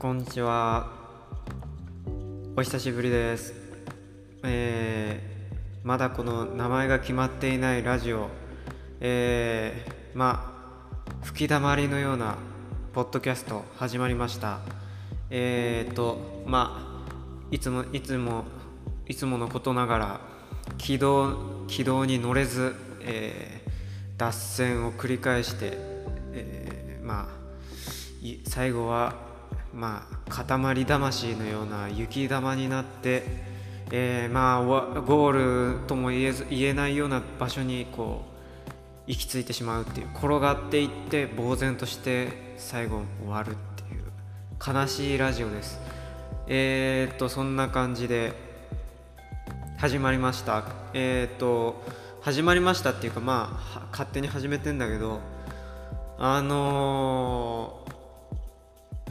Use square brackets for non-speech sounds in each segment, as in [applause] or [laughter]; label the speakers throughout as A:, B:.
A: こんにちは。お久しぶりです。えー、まだこの名前が決まっていないラジオ、えー、まあ、吹き溜まりのようなポッドキャスト始まりました。えーと、まあ、いつも、いつも、いつものことながら、軌道、軌道に乗れず、えー脱線を繰り返して、えーまあ最後はまあ塊魂のような雪玉になって、えーまあゴールとも言えず言えないような場所にこう行き着いてしまうっていう転がっていって呆然として最後終わるっていう悲しいラジオです。えー、っとそんな感じで始まりました。えー、っと始まりましたっていうかまあ勝手に始めてんだけどあのー、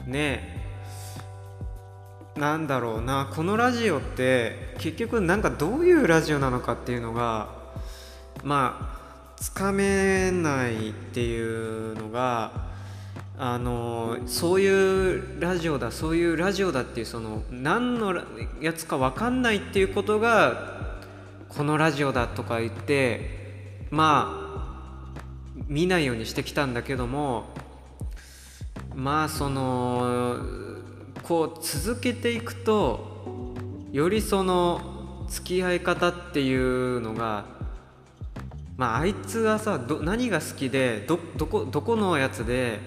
A: ねなんだろうなこのラジオって結局なんかどういうラジオなのかっていうのがまあつかめないっていうのがあのそういうラジオだそういうラジオだっていうその何のやつか分かんないっていうことがこのラジオだとか言ってまあ見ないようにしてきたんだけどもまあそのこう続けていくとよりその付き合い方っていうのがまああいつはさ何が好きでどこどこのやつで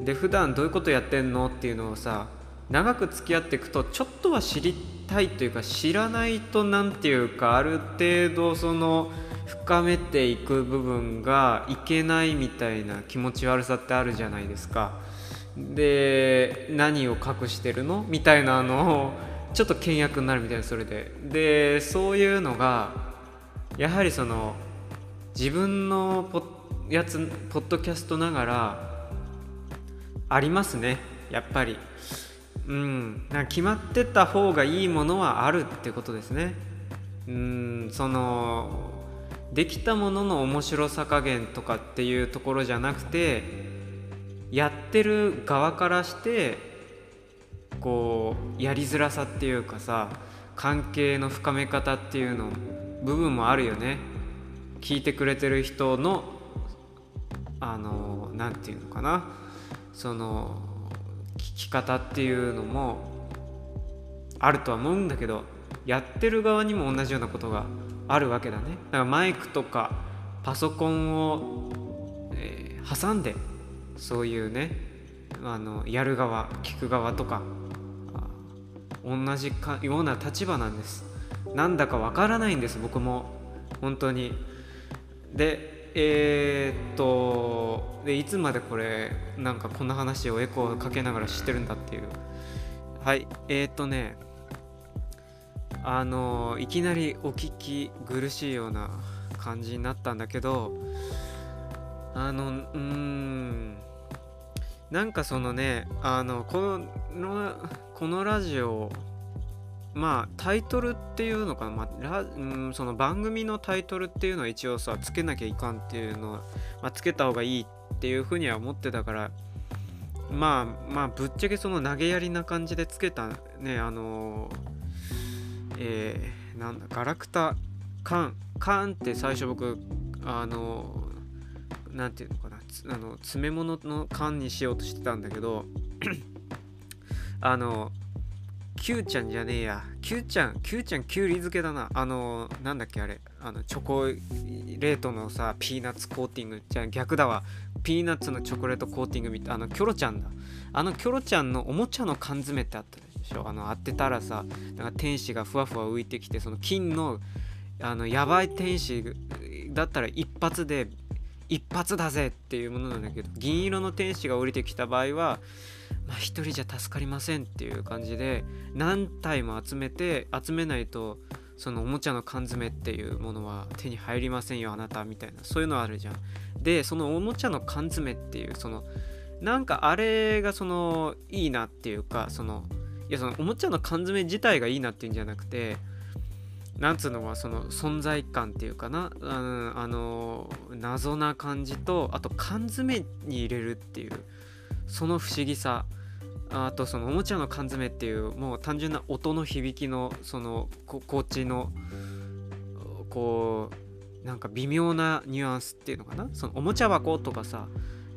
A: で普段どういうことやってんのっていうのをさ長く付き合っていくとちょっとは知りたいというか知らないとなんていうかある程度その深めていく部分がいけないみたいな気持ち悪さってあるじゃないですか。で何を隠してるの？みたいなのをちょっと倹約になるみたいなそれで。でそういうのがやはりその自分のポやつポッドキャストながらありますね。やっぱり。うん。なんか決まってた方がいいものはあるってことですね。うん。そのできたものの面白さ加減とかっていうところじゃなくてやってる側からしてこうやりづらさっていうかさ関係の深め方っていうの部分もあるよね。聞いてくれてる人のあの何て言うのかな。その聞き方っていうのもあるとは思うんだけどやってる側にも同じようなことがあるわけだね。だからマイクとかパソコンを、えー挟んでそういうねあのやる側聞く側とか同じかような立場なんです。なんだかわからないんです僕も。本当に。でえーっとでいつまでこれなんかこんな話をエコーかけながら知ってるんだっていう。はいえーっとねあのいきなりお聞き苦しいような感じになったんだけどあのうーんなんかそのねあのこのこのラジオまあタイトルっていうのかな、まあラうん、その番組のタイトルっていうのは一応さつけなきゃいかんっていうのは、まあ、つけた方がいいっていうふうには思ってたからまあまあぶっちゃけその投げやりな感じでつけたねあのえー、なんだガラクタカンカンって最初僕あのなんていうのかなあの詰め物の缶にしようとしてたんだけどあの Q ちゃんじゃねえや。Q ちゃん Q ちゃんキュウリ漬けだな。あのなんだっけあれ。あのチョコレートのさピーナッツコーティング。じゃ逆だわ。ピーナッツのチョコレートコーティングみたいあのキョロちゃんだ。あのキョロちゃんのおもちゃの缶詰ってあったでしょ。あの当てたらさなんか天使がふわふわ浮いてきてその金のあのやばい天使だったら一発で一発だぜっていうものなんだけど銀色の天使が降りてきた場合はまあ一人じゃ助かりませんっていう感じで何体も集めて集めないとそのおもちゃの缶詰っていうものは手に入りませんよあなたみたいなそういうのあるじゃん。でそのおもちゃの缶詰っていうそのなんかあれがそのいいなっていうかそのいやそのおもちゃの缶詰自体がいいなっていうんじゃなくてなんつうのはその存在感っていうかな。あのあの謎な感じとあと缶詰に入れるっていうその不思議さ。あとそのおもちゃの缶詰っていうもう単純な音の響きのその心地のこうなんか微妙なニュアンスっていうのかな。そのおもちゃ箱とかさ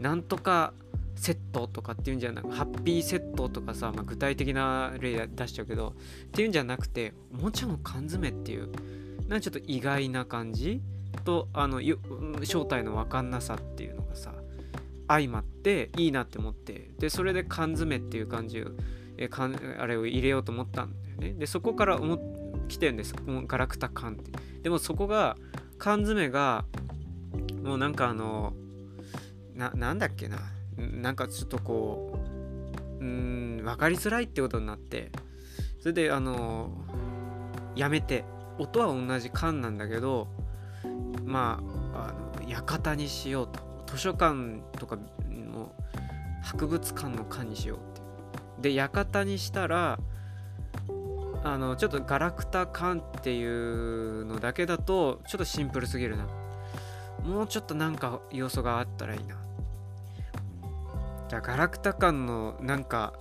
A: なんとかセットとかっていうんじゃなくハッピーセットとかさ、まあ、具体的な例出しちゃうけどっていうんじゃなくておもちゃの缶詰っていうなんかちょっと意外な感じ？とあの正体の分かんなさっていうのがさ相まっていいなって思ってでそれで缶詰っていう感じをえかんあれを入れようと思ったんだよね。でそこから思来てんです。ガラクタ缶って。でもそこが缶詰がもうなんかあのななんだっけな。なんかちょっとこううん分かりづらいってことになってそれであのやめて音は同じ缶なんだけどまああの館にしようと。図書館とかの博物館の館にしようってで館にしたらあのちょっとガラクタ館っていうのだけだとちょっとシンプルすぎるな。もうちょっとなんか要素があったらいいな。じゃあガラクタ館のなんか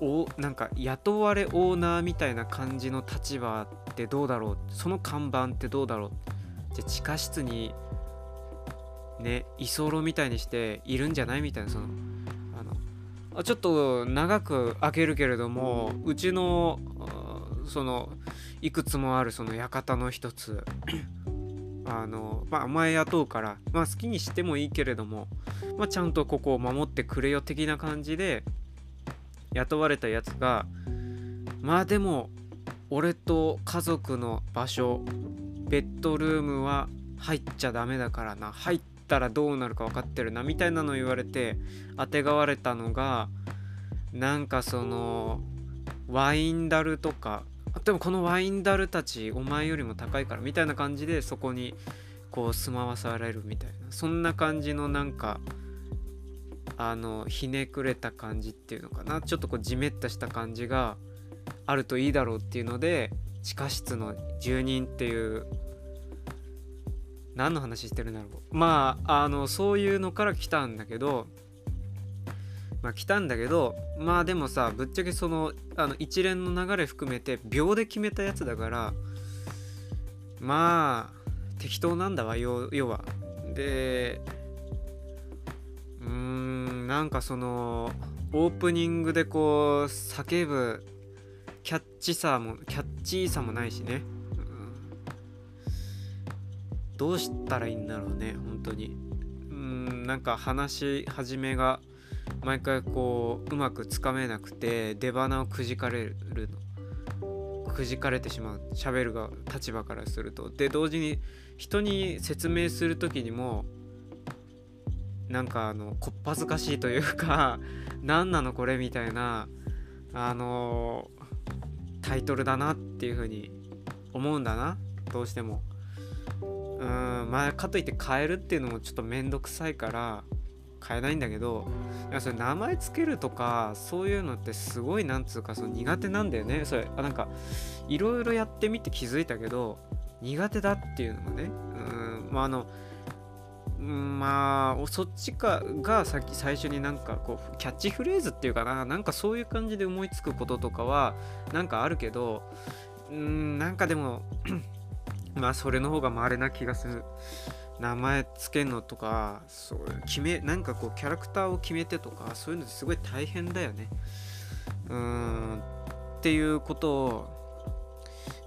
A: おなんか雇われオーナーみたいな感じの立場ってどうだろうその看板ってどうだろうじゃ地下室にね居候みたいにしているんじゃないみたいなそのあのあちょっと長く開けるけれどもうちのそのいくつもあるその館の一つあのまあお前雇うからまあ好きにしてもいいけれどもまあちゃんとここを守ってくれよ的な感じで雇われたやつがまあでも俺と家族の場所ベッドルームは入っちゃダメだからな入ったらどうなるか分かってるなみたいなの言われてあてがわれたのがなんかそのワインダルとかでもこのワインダルたちお前よりも高いからみたいな感じでそこにこう住まわされるみたいな。そんな感じのなんかあのひねくれた感じっていうのかな。ちょっとこうじめったした感じがあるといいだろうっていうので地下室の住人っていう何の話してるんだろう。まああのそういうのから来たんだけどまあ来たんだけどまあでもさぶっちゃけそのあの一連の流れ含めて秒で決めたやつだからまあ適当なんだわ要は。でうーんなんかそのオープニングでこう叫ぶキャッチさもキャッチーさもないしね、うん、どうしたらいいんだろうね本当に。うんなんか話し始めが毎回こううまくつかめなくて出花をくじかれるの。くじかれてしまう。喋るが立場からすると。で同時に人に説明する時にもなんかあのこっぱずかしいというか [laughs] 何なのこれみたいなあのタイトルだなっていう風に思うんだな。どうしても。うんまあかといって変えるっていうのもちょっとめんどくさいから変えないんだけどいやそれ名前つけるとかそういうのってすごいなんつうかその苦手なんだよね。それあなんかいろいろやってみて気づいたけど苦手だっていうのもね。うんまああのまあそっちかがさっき最初になんかこうキャッチフレーズっていうかな。なんかそういう感じで思いつくこととかはなんかあるけどうんなんかでも [clears throat] まあそれの方が稀な気がする。名前つけんのとかそう決めなんかこうキャラクターを決めてとかそういうのすごい大変だよね。うん。っていうことを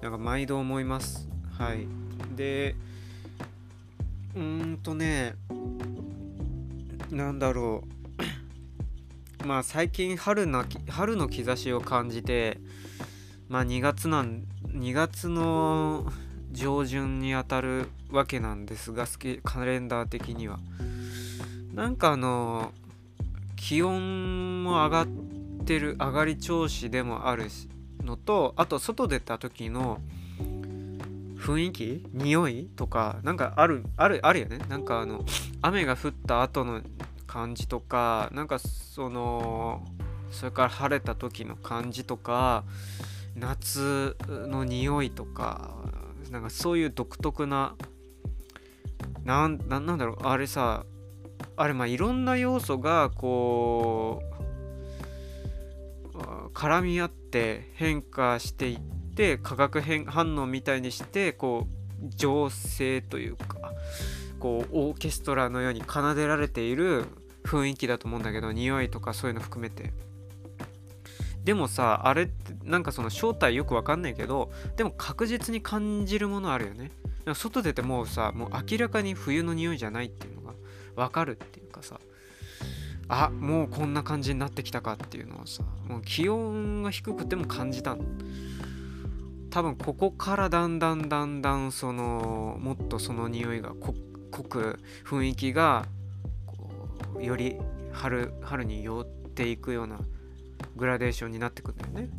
A: なんか毎度思います。はい。でうーんとねなんだろう。[coughs] まあ最近春な春の兆しを感じてまあ2月なん2月の上旬にあたるわけなんですがカレンダー的には。なんかあの気温も上がってる上がり調子でもあるのとあと外出た時の雰囲気匂いとかなんかあるあるあるよね。なんかあの雨が降った後の感じとかなんかそのそれから晴れた時の感じとか夏の匂いとかなんかそういう独特ななんなんだろうあれさあれまあいろんな要素がこう絡み合って変化していって化学変反応みたいにしてこう情勢というかこうオーケストラのように奏でられている雰囲気だと思うんだけど匂いとかそういうの含めて。でもさあれってなんかその正体よくわかんないけどでも確実に感じるものあるよね。外出てもうさもう明らかに冬の匂いじゃないっていうのがわかるっていうかさ。あもうこんな感じになってきたかっていうのをさもう気温が低くても感じたの。多分ここからだんだんだんだんそのもっとその匂いが濃く雰囲気がより春春に寄っていくようなグラデーションになってくんだよね。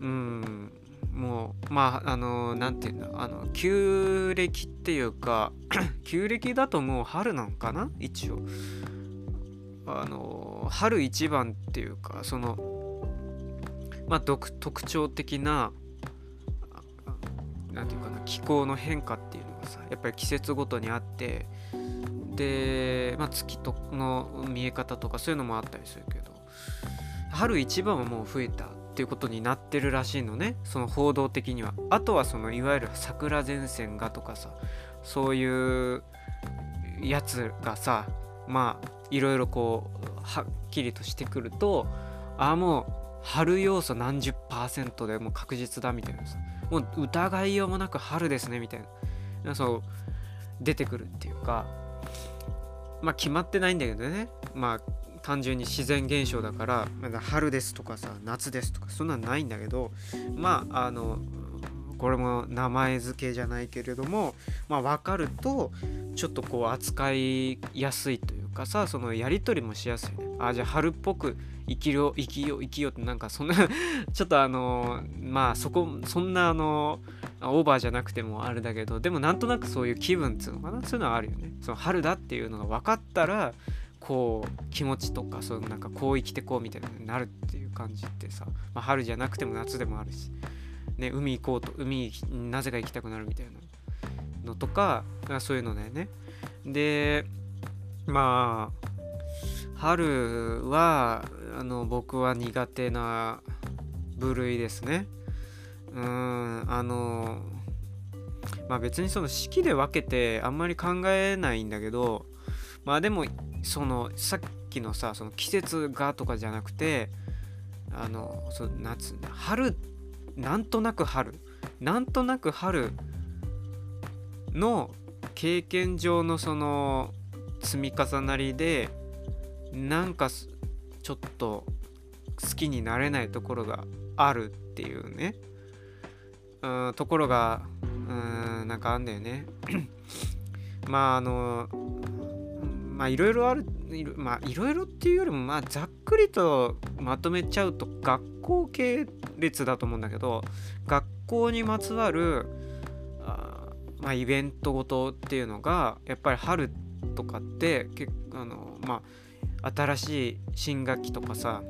A: うんもうまああの何て言うんだあの旧暦っていうか [clears throat] 旧暦だともう春なんかな？一応。あの春一番っていうかそのまあ特徴的な何て言うかな気候の変化っていうのがさやっぱり季節ごとにあってで、まあ、月との見え方とかそういうのもあったりするけど。春一番はもう増えたっていうことになってるらしいのね。その報道的には。あとはそのいわゆる桜前線がとかさそういうやつがさまあいろいろこうはっきりとしてくるとああもう春要素何十パーセントでもう確実だみたいなさ。もう疑いようもなく春ですねみたいな。そう出てくるっていうかまあ決まってないんだけどね。まあ単純に自然現象だからまだ春ですとかさ夏ですとかそんなんないんだけどまああのこれも名前付けじゃないけれどもまあ分かるとちょっとこう扱いやすいというかさそのやり取りもしやすいね。あじゃあ春っぽく生きよ生きよう生きようってなんかそんな [laughs] ちょっとあのまあそこそんなあのオーバーじゃなくてもあれだけどでもなんとなくそういう気分っていうのかな？そういうのはあるよね。その春だっていうのが分かったらこう気持ちとかそのなんかこう生きてこうみたいになるっていう感じってさ、まあ、春じゃなくても夏でもあるし、ね、海行こうと海なぜか行きたくなるみたいなのとかそういうのだよね。でまあ春はあの僕は苦手な部類ですね。うんあのまあ別にその四季で分けてあんまり考えないんだけどまあでもそのさっきのさその季節がとかじゃなくてあのそ夏春なんとなく春なんとなく春の経験上のその積み重なりでなんかちょっと好きになれないところがあるっていうね。うんところがうんなんかあんだよね。[clears throat] まああのまあいろいろあるまあいろいろっていうよりもまあざっくりとまとめちゃうと学校系列だと思うんだけど学校にまつわるあまあイベントごとっていうのがやっぱり春とかって結あのまあ新しい新学期とかさ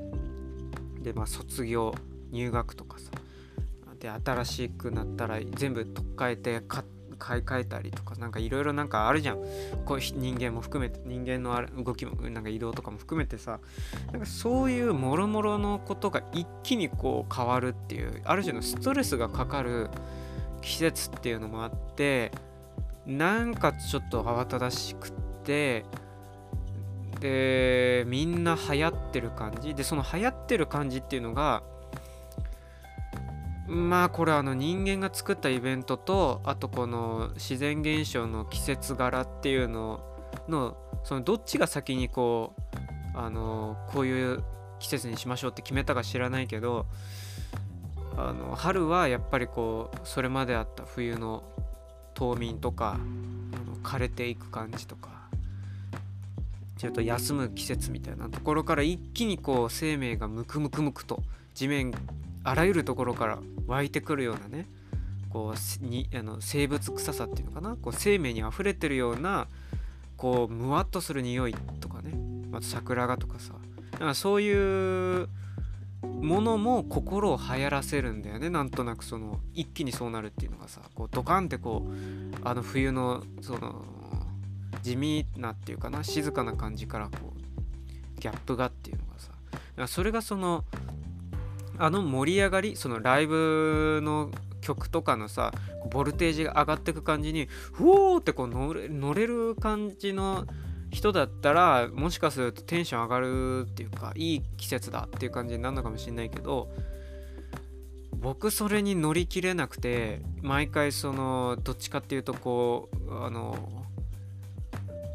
A: でまあ卒業入学とかさで新しくなったら全部取っ替えて買って買い替えたりとかなんかいろいろなんかあるじゃん。こう人間も含めて人間の動きもなんか移動とかも含めてさなんかそういうもろもろのことが一気にこう変わるっていうある種のストレスがかかる季節っていうのもあってなんかちょっと慌ただしくってでみんな流行ってる感じ。でその流行ってる感じっていうのがまあこれあの人間が作ったイベントとあとこの自然現象の季節柄っていうののそのどっちが先にこうあのこういう季節にしましょうって決めたか知らないけどあの春はやっぱりこうそれまであった冬の冬眠とか枯れていく感じとかちょっと休む季節みたいなところから一気にこう生命がムクムクムクと地面あらゆるところから湧いてくるようなねこうにあの生物臭さっていうのかな？こう生命にあふれてるようなこうむわっとする匂いとかね。また桜がとかさ。だかそういうものも心を流行らせるんだよね。なんとなくその一気にそうなるっていうのがさ。こうドカンってこうあの冬のその地味なっていうかな。静かな感じからこうギャップがっていうのがさ。それがそのあの盛り上がりそのライブの曲とかのさボルテージが上がってく感じにふおーってこう乗れる感じの人だったらもしかするとテンション上がるっていうかいい季節だっていう感じになるのかもしれないけど僕それに乗り切れなくて毎回そのどっちかっていうとこうあの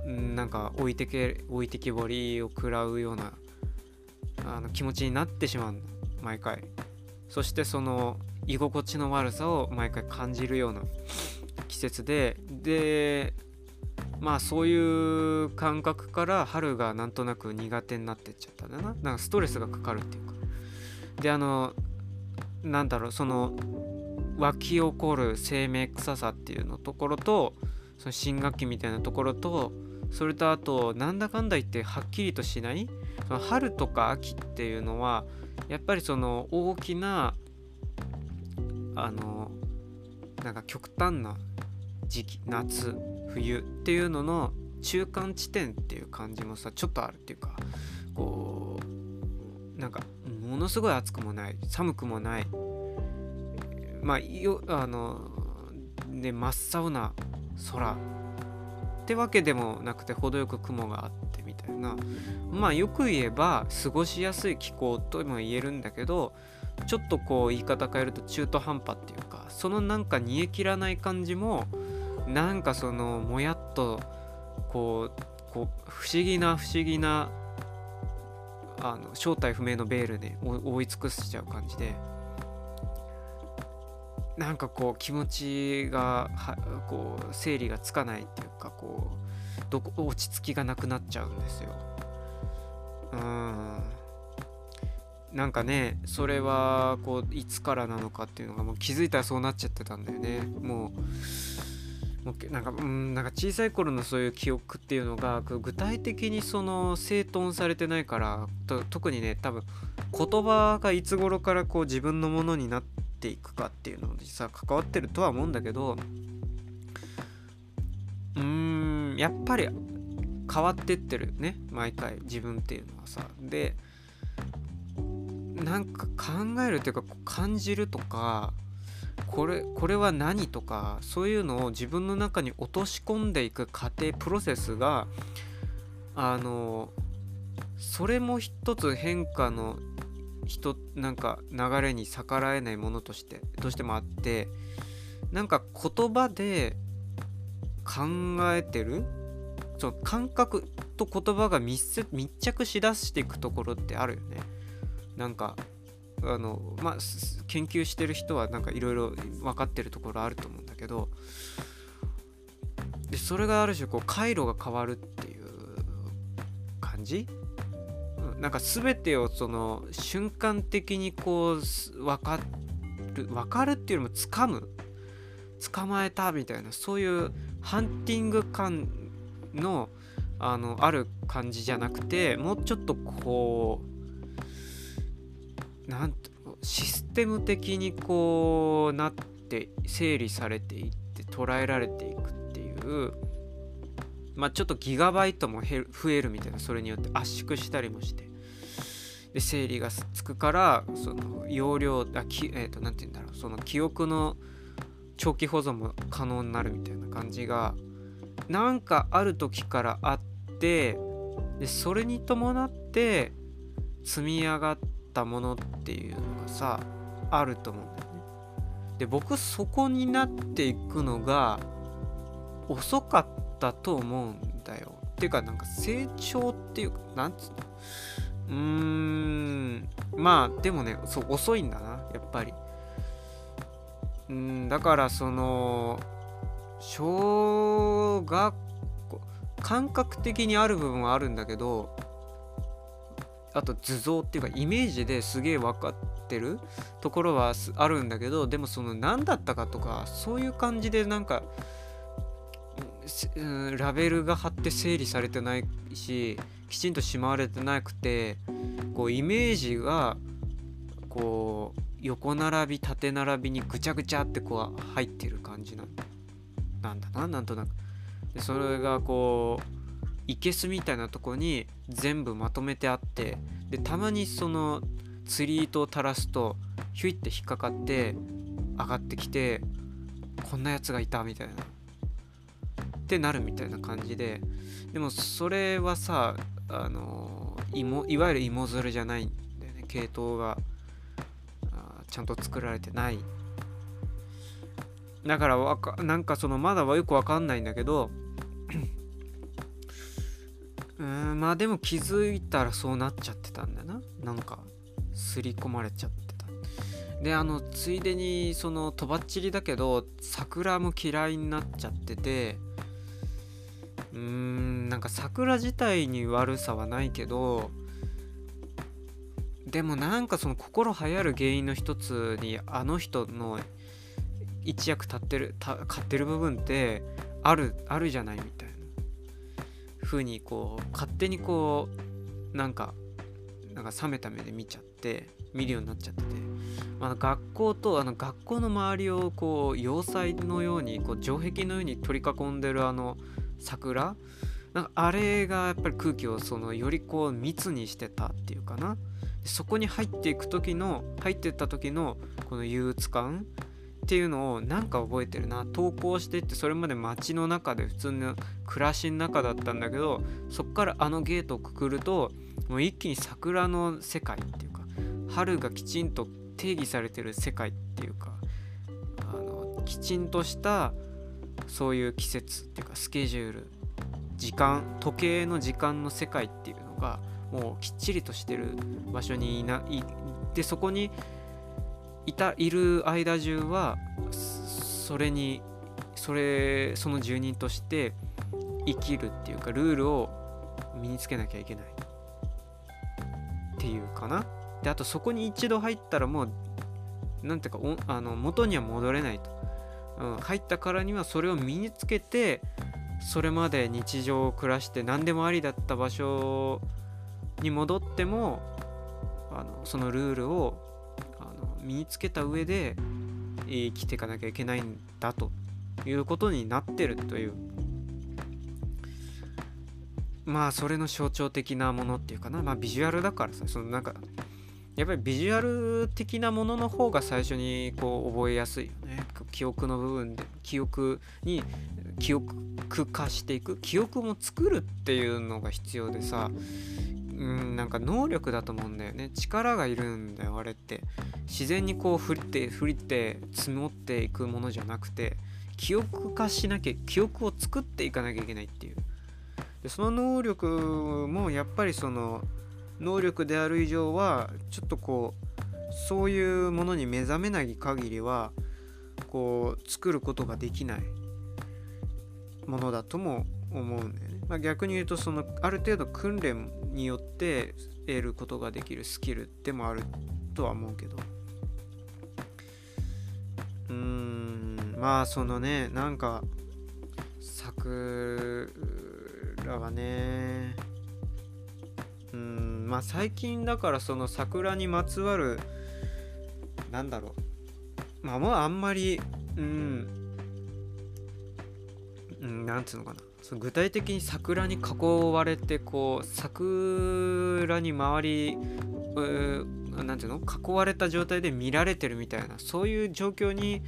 A: なんか置いてけ置いてきぼりを食らうようなあの気持ちになってしまう。毎回。そしてその居心地の悪さを毎回感じるような季節ででまあそういう感覚から春がなんとなく苦手になってっちゃったんだな。なんかストレスがかかるっていうか。であのなんだろうその湧き起こる生命臭さっていうのところとその新学期みたいなところとそれとあとなんだかんだ言ってはっきりとしないその春とか秋っていうのはやっぱりその大きなあのなんか極端な時期夏冬っていうのの中間地点っていう感じもさちょっとあるっていうかこうなんかものすごい暑くもない寒くもないまあよあのね真っ青な空ってわけでもなくて程よく雲があってたいな。まあよく言えば過ごしやすい気候とも言えるんだけどちょっとこう言い方変えると中途半端っていうかそのなんか煮え切らない感じもなんかそのもやっとこうこう不思議な不思議なあの正体不明のベールで覆い尽くしちゃう感じでなんかこう気持ちがはこう整理がつかないっていうかこうどこ落ち着きがなくなっちゃうんですよ。うんなんかねそれはこういつからなのかっていうのがもう気づいたらそうなっちゃってたんだよねもうもうなんかうんなんか小さい頃のそういう記憶っていうのが具体的にその整頓されてないから特にね多分言葉がいつ頃からこう自分のものになっていくかっていうのにさ関わってるとは思うんだけどうーんやっぱり変わってってるね。毎回自分っていうのはさ。でなんか考えるっていうか感じるとかこれこれは何とかそういうのを自分の中に落とし込んでいく過程プロセスがあのそれも一つ変化の人なんか流れに逆らえないものとしてどうしてもあってなんか言葉で考えてる？その感覚と言葉が密着しだしていくところってあるよね。なんかあのまあ研究してる人はなんかいろいろ分かってるところあると思うんだけどでそれがある種こう回路が変わるっていう感じ？なんか全てをその瞬間的にこう分かる分かるっていうよりも掴む捕まえたみたいなそういうハンティング感のあのある感じじゃなくてもうちょっとこうなんシステム的にこうなって整理されていって捉えられていくっていうまあちょっとギガバイトも増えるみたいなそれによって圧縮したりもしてで整理がつくからその容量あきえっ、ー、と何て言うんだろうその記憶の長期保存も可能になるみたいな感じがなんかある時からあってでそれに伴って積み上がったものっていうのがさあると思うんだよね。で僕そこになっていくのが遅かったと思うんだよ。っていうかなんか成長っていうかなんつうの？うーんまあでもねそう遅いんだなやっぱり。うんだからその小学校感覚的にある部分はあるんだけどあと図像っていうかイメージですげえ分かってるところはあるんだけどでもその何だったかとかそういう感じでなんかラベルが貼って整理されてないしきちんとしまわれてなくてこうイメージがこう横並び縦並びにぐちゃぐちゃってこう入ってる感じなんなんだななんとなく。でそれがこういけすみたいなとこに全部まとめてあって。でたまにその釣り糸を垂らすとヒュイって引っかかって上がってきてこんなやつがいたみたいな。ってなるみたいな感じで。でもそれはさあの芋いわゆる芋づるじゃないんだよね。系統が。ちゃんと作られてない。だからわかなんかそのまだはよくわかんないんだけど [clears throat] うんまあでも気づいたらそうなっちゃってたんだな。なんか刷り込まれちゃってた。であのついでにそのとばっちりだけど桜も嫌いになっちゃっててうーんなんか桜自体に悪さはないけどでもなんかその心流行る原因の一つにあの人の一役立ってる買ってる部分ってあるあるじゃないみたいな風にこう勝手にこうなんかなんか冷めた目で見ちゃって見るようになっちゃってて、まあ、学校とあの学校の周りをこう要塞のようにこう城壁のように取り囲んでるあの桜なんかあれがやっぱり空気をそのよりこう密にしてたっていうかな。そこに入っていく時の入ってった時のこの憂鬱感っていうのをなんか覚えてるな。投稿してってそれまで街の中で普通の暮らしの中だったんだけどそっからあのゲートをくくるともう一気に桜の世界っていうか春がきちんと定義されてる世界っていうかあのきちんとしたそういう季節っていうかスケジュール時間時計の時間の世界っていうのがもうきっちりとしてる場所にいないでそこにいたいる間中はそれにそれその住人として生きるっていうかルールを身につけなきゃいけない。っていうかな。であとそこに一度入ったらもう何ていうかあの元には戻れないと、うん、入ったからにはそれを身につけてそれまで日常を暮らして何でもありだった場所に戻ってもあのそのルールをあの身につけた上で生きていかなきゃいけないんだということになってるという。まあそれの象徴的なものっていうかな。まあビジュアルだからさそのなんかやっぱりビジュアル的なものの方が最初にこう覚えやすいよね。記憶の部分で記憶に記憶化していく記憶も作るっていうのが必要でさ。うんなんか能力だと思うんだよね。力がいるんだよあれって。自然にこう振って振って積もっていくものじゃなくて記憶化しなきゃ記憶を作っていかなきゃいけないっていう。でその能力もやっぱりその能力である以上はちょっとこうそういうものに目覚めない限りはこう作ることができない。ものだとも思うんだよね。まあ、逆に言うとそのある程度訓練によって得ることができるスキルでもあるとは思うけど。うーんまあそのねなんか桜はねうんまあ最近だからその桜にまつわるなんだろう。まあもうあんまりうんうんなんつうのかな。その具体的に桜に囲われてこう桜に周りなんていうの？囲われた状態で見られてるみたいなそういう状況に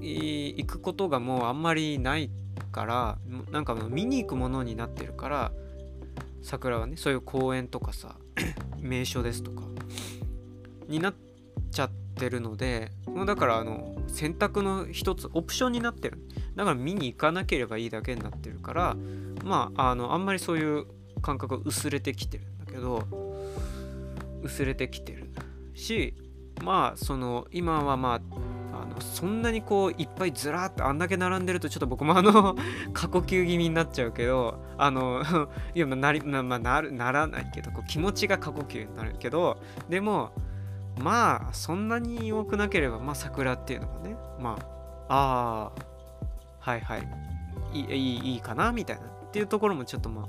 A: 行くことがもうあんまりないからなんかもう見に行くものになってるから桜はねそういう公園とかさ [clears throat] 名所ですとかになっちゃってるのでもうだからあの選択の一つオプションになってる。だから見に行かなければいいだけになってるからまああのあんまりそういう感覚が薄れてきてる。んだけど薄れてきてるしまあその今はまああのそんなにこういっぱいずらっとあんだけ並んでるとちょっと僕もあの [laughs] 過呼吸気味になっちゃうけどあの [laughs] いやまあなり、まあ、なるならないけどこう気持ちが過呼吸になるけどでもまあそんなに多くなければまあ桜っていうのがねまあああはいはいいいいいかなみたいなっていうところもちょっとまあ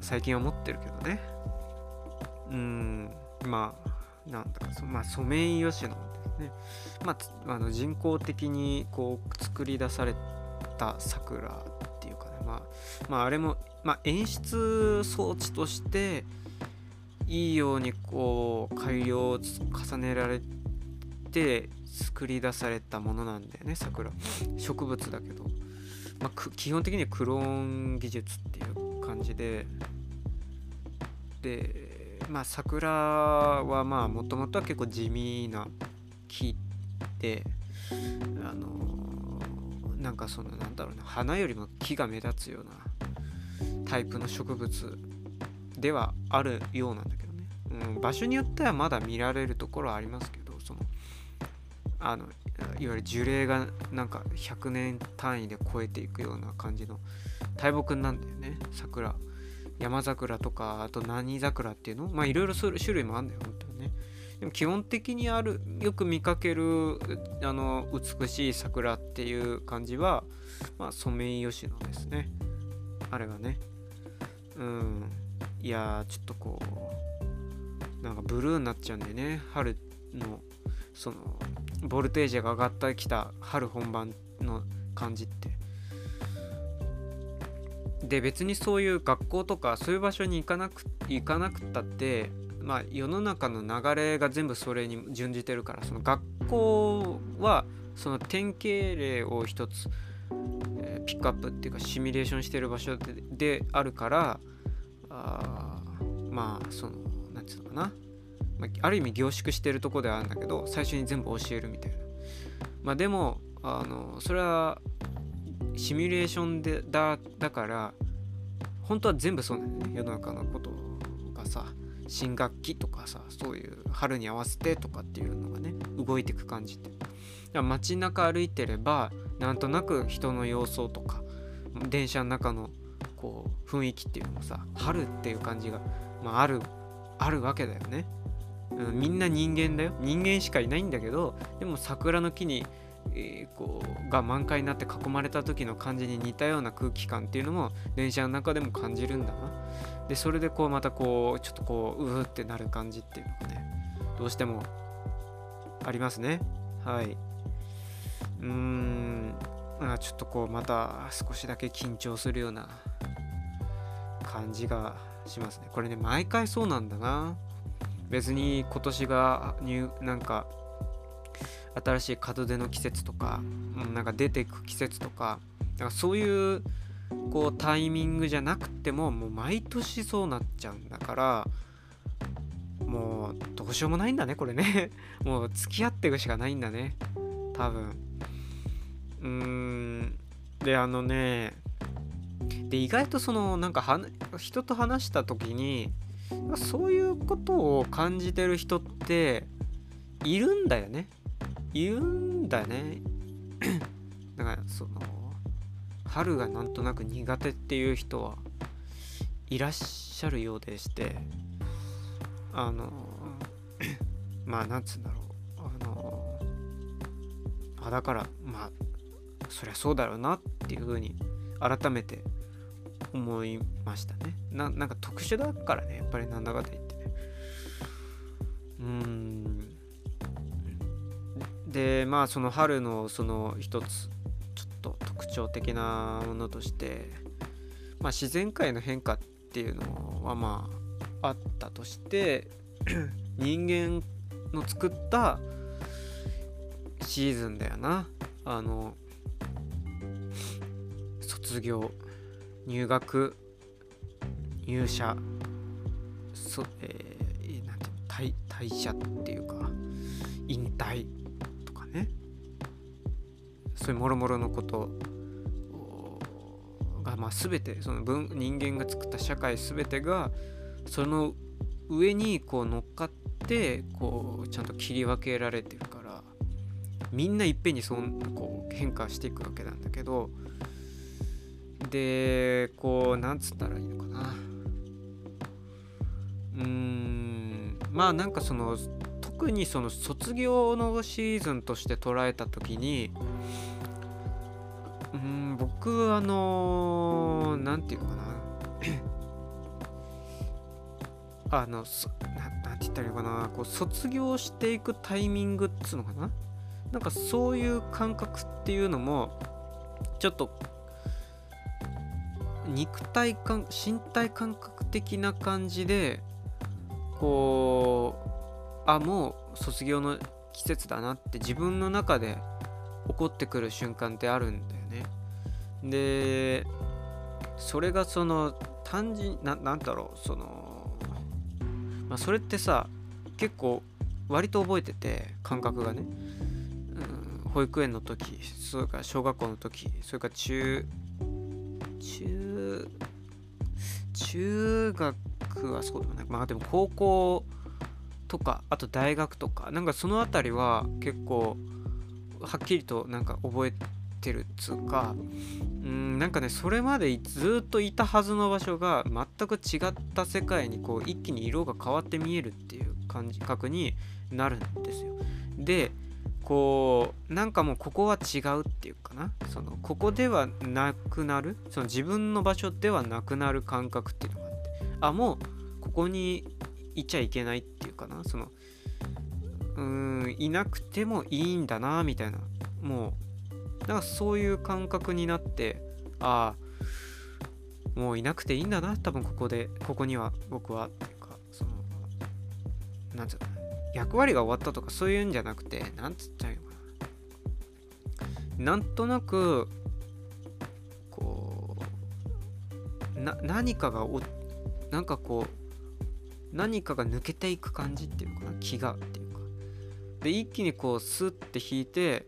A: 最近は思ってるけどね。うんまあなんだかそまあソメイヨシノですね。まああの人工的にこう作り出された桜っていうかね。まあまああれもまあ演出装置としていいようにこう改良を重ねられて作り出されたものなんだよね桜。植物だけど、まあ、基本的にはクローン技術っていう感じで。でまあ桜はまあもともとは結構地味な木であのなんかそのなんだろうな花よりも木が目立つようなタイプの植物ではあるようなんだけど、うん、場所によってはまだ見られるところはありますけどそのあのいわゆる樹齢がなんか100年単位で超えていくような感じの大木なんだよね。桜山桜とかあと何桜っていうの？まあいろいろ種類もあるんだよ本当にね。でも基本的にあるよく見かけるあの美しい桜っていう感じは、まあ、ソメイヨシノですね。あれはね。うん。いやちょっとこうなんかブルーになっちゃうんだよね。春のそのボルテージが上がってきた春本番の感じって。で別にそういう学校とかそういう場所に行かなく行かなくったってまあ世の中の流れが全部それに準じてるからその学校はその典型例を一つ、えー、ピックアップっていうかシミュレーションしてる場所でであるからあまあその何て言うのかな。まあ、ある意味凝縮してるとこではあるんだけど最初に全部教えるみたいな。まあでもあのそれはシミュレーションでだだから本当は全部そうなんだよね。世の中のことがさ新学期とかさそういう春に合わせてとかっていうのがね動いていく感じって街中歩いてればなんとなく人の様相とか電車の中のこう雰囲気っていうのもさ春っていう感じが、まあ、あるあるわけだよね。うん、みんな人間だよ。人間しかいないんだけどでも桜の木に、えー、こうが満開になって囲まれた時の感じに似たような空気感っていうのも電車の中でも感じるんだな。でそれでこうまたこうちょっとこううーってなる感じっていうのがねどうしてもありますね。はい。うーん。ちょっとこうまた少しだけ緊張するような感じがしますね。これね毎回そうなんだな。別に今年が入なんか新しい門出の季節とか、なんか出ていく季節とかなんかそういうこうタイミングじゃなくてももう毎年そうなっちゃうんだからもうどうしようもないんだねこれね。[laughs] もう付き合っていくしかないんだね。多分。うーん。であのねで意外とそのなんか人と話した時にそういうことを感じてる人っているんだよね。いるんだよね。[clears throat] だからその春がなんとなく苦手っていう人はいらっしゃるようでしてあの [clears throat] まあなんつうんだろう。あのあだからまあそりゃそうだろうなっていうふうに改めて思いましたね。ななんか特殊だからねやっぱりなんだかと言ってね。うん。でまあその春のその一つちょっと特徴的なものとしてまあ自然界の変化っていうのはまああったとして [clears throat] 人間の作ったシーズンだよな。あの卒業入学入社そ、えー、なんて退退社っていうか引退とかね。そういうもろもろのことが、まあ、全てその分人間が作った社会全てがその上にこう乗っかってこうちゃんと切り分けられてるからみんないっぺんにそんこう変化していくわけなんだけどでこうなんつったらいいのかな。うーん。まあなんかその特にその卒業のシーズンとして捉えた時にうん僕あの何て言うのかな。[clears throat] あのそななんて言ったらいいのかな。こう卒業していくタイミングっつうのかな。なんかそういう感覚っていうのもちょっと肉体感身体感覚的な感じでこうあもう卒業の季節だなって自分の中で起こってくる瞬間ってあるんだよね。でそれがその単純ななんだろうその、まあ、それってさ結構割と覚えてて感覚がね、うん、保育園の時それから小学校の時それから中中中学はそうでもないまあでも高校とかあと大学とかなんかその辺りは結構はっきりとなんか覚えてるっつうかうんなんかねそれまでずっといたはずの場所が全く違った世界にこう一気に色が変わって見えるっていう感じ覚になるんですよ。でこうなんかもうここは違うっていうかな。そのここではなくなる？その自分の場所ではなくなる感覚っていうのがあって。あもうここにいちゃいけないっていうかな。そのうーんいなくてもいいんだなみたいな。もうなんかそういう感覚になってああもういなくていいんだな多分ここでここには僕はっていうかそのなんつうの？役割が終わったとかそういうんじゃなくてなんつっちゃうのかな。なんとなくこうな何かがおなんかこう何かが抜けていく感じっていうのかな。気がっていうか。で一気にこうスッて引いて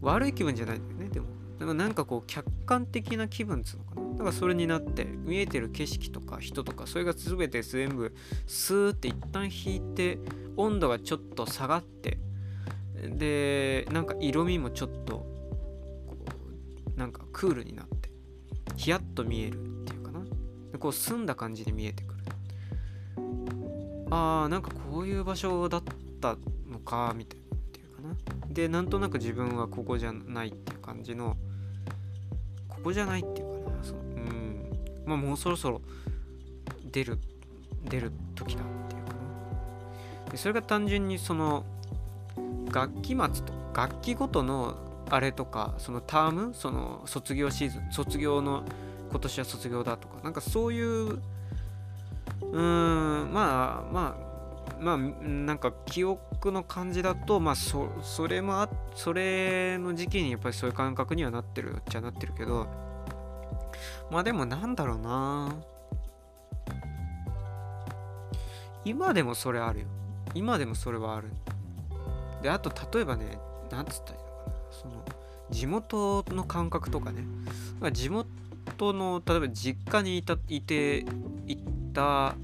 A: 悪い気分じゃないんだよねでも。でもなんかこう客観的な気分っつうのかな。だからそれになって見えてる景色とか人とかそれが全て全部スーって一旦引いて温度がちょっと下がってでなんか色味もちょっとこうなんかクールになってヒヤッと見えるっていうかな。でこう澄んだ感じに見えてくる。あーなんかこういう場所だったのかみたいなっていうかな。でなんとなく自分はここじゃないっていう感じのここじゃないっていうまあもうそろそろ出る出る時だっていうかなでそれが単純にその学期末と学期ごとのあれとかそのタームその卒業シーズン卒業の今年は卒業だとかなんかそういううーんまあまあまあなんか記憶の感じだとまあそそれもあそれの時期にやっぱりそういう感覚にはなってるっちゃなってるけどまあでもなんだろうな。今でもそれあるよ。今でもそれはある。であと例えばねなんつったらいいのかな。その地元の感覚とかね。地元の例えば実家にいたいて行った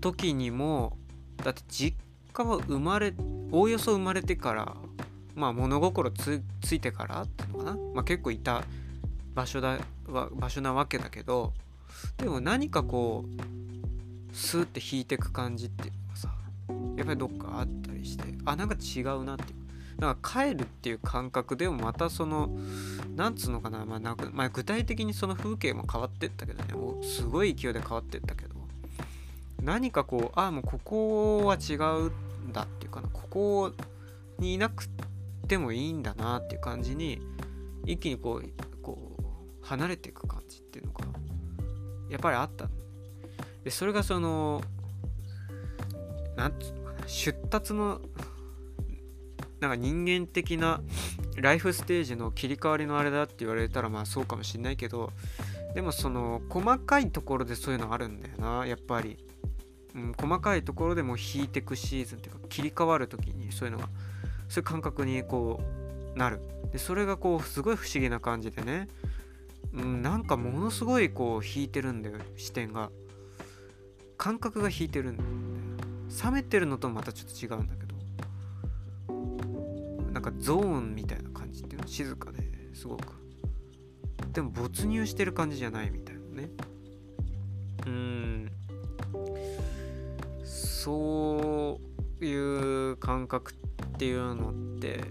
A: 時にもだって実家は生まれおおよそ生まれてからまあ物心つついてからっていうのかな、まあ、結構いた場所だ場所なわけだけどでも何かこうスーって引いてく感じっていうのがさやっぱりどっかあったりしてあなんか違うなっていう。なんか帰るっていう感覚でもまたそのなんつうのかな,、まあ、なんかまあ、具体的にその風景も変わってったけどね。もうすごい勢いで変わってったけど何かこうああもうここは違うんだっていうかな。ここにいなくてもいいんだなっていう感じに一気にこう離れていく感じっていうのがやっぱりあったでそれがそのなんつうのかな出立のなんか人間的なライフステージの切り替わりのあれだって言われたらまあそうかもしんないけどでもその細かいところでそういうのあるんだよなやっぱり、うん、細かいところでも引いてくシーズンっていうか切り替わる時にそういうのがそういう感覚にこうなる。でそれがこうすごい不思議な感じでね、うん、なんかものすごいこう引いてるんだよ視点が。感覚が引いてるんだよ冷めてるのとまたちょっと違うんだけど。なんかゾーンみたいな感じっていうの静かですごく。でも没入してる感じじゃないみたいなね。うん。そういう感覚っていうのって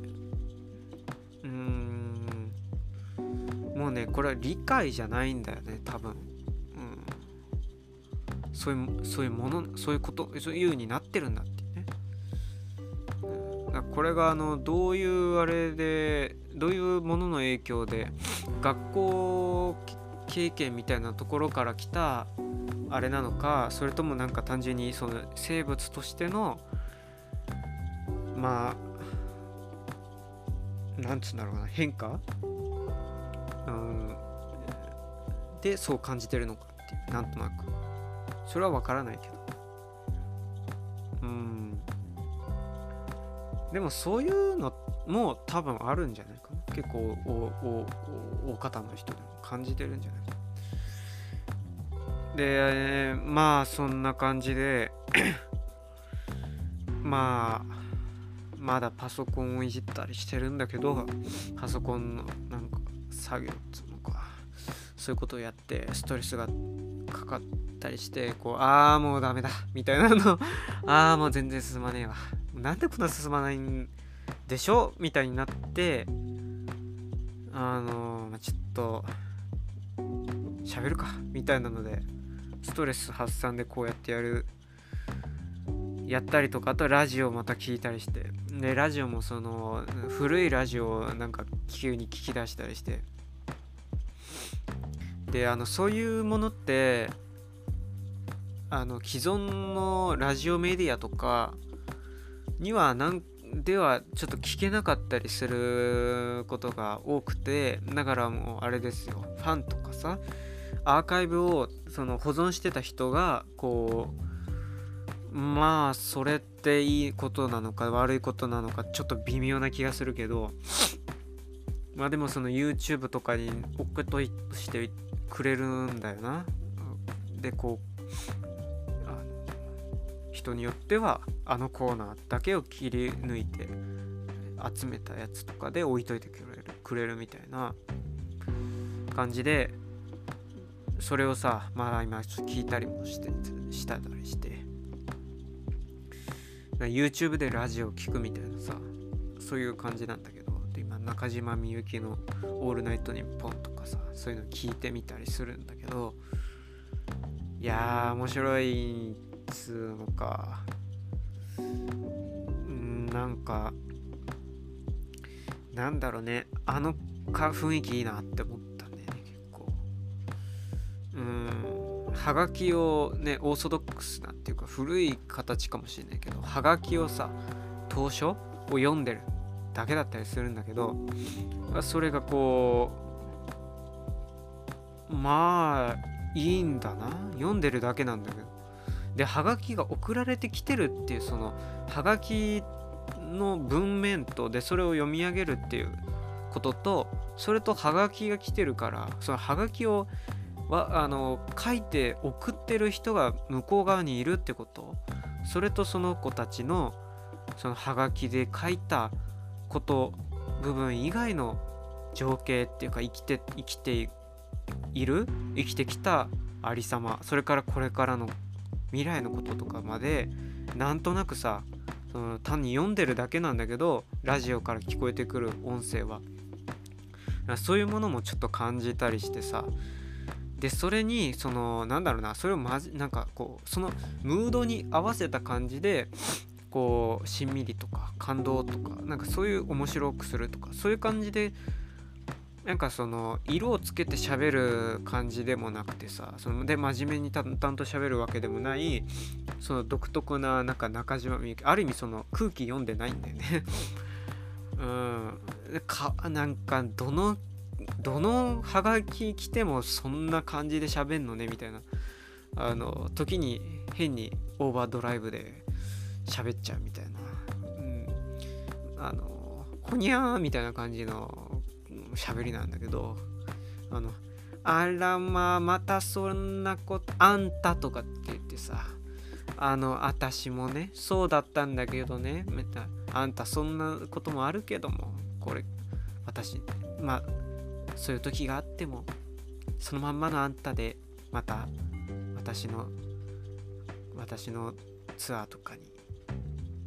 A: もうねこれは理解じゃないんだよね多分。うん。そういうそういうものそういうことそういうになってるんだってね、うん、だこれがあのどういうあれでどういうものの影響で学校経験みたいなところから来たあれなのかそれともなんか単純にその生物としてのまあなんつうんだろうな変化、うん、でそう感じてるのかっていうなんとなく。それは分からないけど。うん。でもそういうのも多分あるんじゃないかな。結構おお大方の人でも感じてるんじゃないかでまあそんな感じで [coughs] まあまだパソコンをいじったりしてるんだけどパソコンのなんか作業っつうのか。そういうことをやってストレスがかかったりしてこうああもうダメだみたいなの。[laughs] ああもう全然進まねえわ。なんでこんな進まないんでしょ？みたいになってあのちょっと喋るか。みたいなのでストレス発散でこうやってやるやったりとかあとラジオまた聞いたりして。でラジオもその古いラジオをなんか急に聞き出したりして。であのそういうものってあの既存のラジオメディアとかにはなんではちょっと聞けなかったりすることが多くてだからもうあれですよ。ファンとかさアーカイブをその保存してた人がこうまあそれっていいことなのか悪いことなのかちょっと微妙な気がするけどまあでもその YouTube とかに送っといしてくれるんだよな。でこう人によってはあのコーナーだけを切り抜いて集めたやつとかで置いといてくれるくれるみたいな感じでそれをさまあ今聞いたりもしてしたりして。YouTube でラジオ聞くみたいなさそういう感じなんだけど今中島みゆきの「オールナイトニッポン」とかさそういうの聞いてみたりするんだけどいやー面白いっつうのか。うんなんかなんだろうね。あのか雰囲気いいなって思ったね結構。うん。はがきをねオーソドックスなっていうか古い形かもしれないけどはがきをさ当初を読んでるだけだったりするんだけどそれがこうまあいいんだな。読んでるだけなんだけど。でハガキが送られてきてるっていうそのハガキの文面とでそれを読み上げるっていうこととそれとハガキが来てるからそのハガキをあの書いて送ってる人が向こう側にいるってこと？それとその子たちのそのハガキで書いたこと部分以外の情景っていうか生きて生きている？生きてきたありさま？それからこれからの未来のこととかまでなんとなくさその単に読んでるだけなんだけどラジオから聞こえてくる音声は。そういうものもちょっと感じたりしてさでそれにそのなんだろうなそれをまじなんかこうそのムードに合わせた感じでこうしんみりとか感動とかなんかそういう面白くするとかそういう感じでなんかその色をつけて喋る感じでもなくてさそので真面目に淡々と喋るわけでもないその独特ななんか中島みゆきある意味その空気読んでないんだよね。[laughs] うん。かなんかどのどのハガキ来てもそんな感じで喋んのねみたいな。あの時に変にオーバードライブで喋っちゃうみたいな、うん、あのほにゃーみたいな感じの喋りなんだけど。あのあらまあまたそんなことあんたとかって言ってさ。あの私もねそうだったんだけどね。またあんたそんなこともあるけどもこれ私まあそういう時があってもそのまんまのあんたでまた私の私のツアーとかに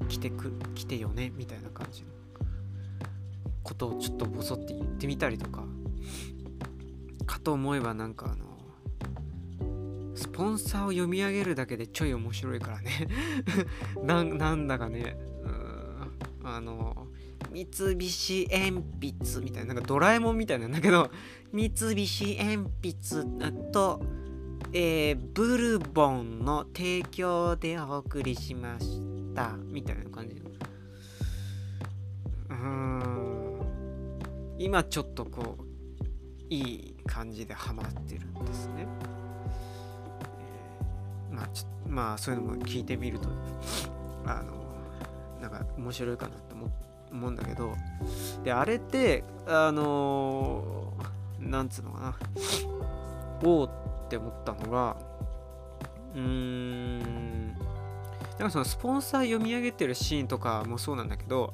A: 来てく来てよねみたいな感じのことをちょっとボソって言ってみたりとかかと思えばなんかあのスポンサーを読み上げるだけでちょい面白いからね。[laughs] なんだかね。あの三菱鉛筆みたいななんかドラえもんみたいなんだけど [laughs] 三菱鉛筆と、えー、ブルボンの提供でお送りしましたみたいな感じうん。今ちょっとこういい感じでハマってるんですね、えー、まあちょまあそういうのも聞いてみるとあのなんか面白いかなと。思うんだけどであれってあのー、なんつうのかな。おおって思ったのがうーんなんかそのスポンサー読み上げてるシーンとかもそうなんだけど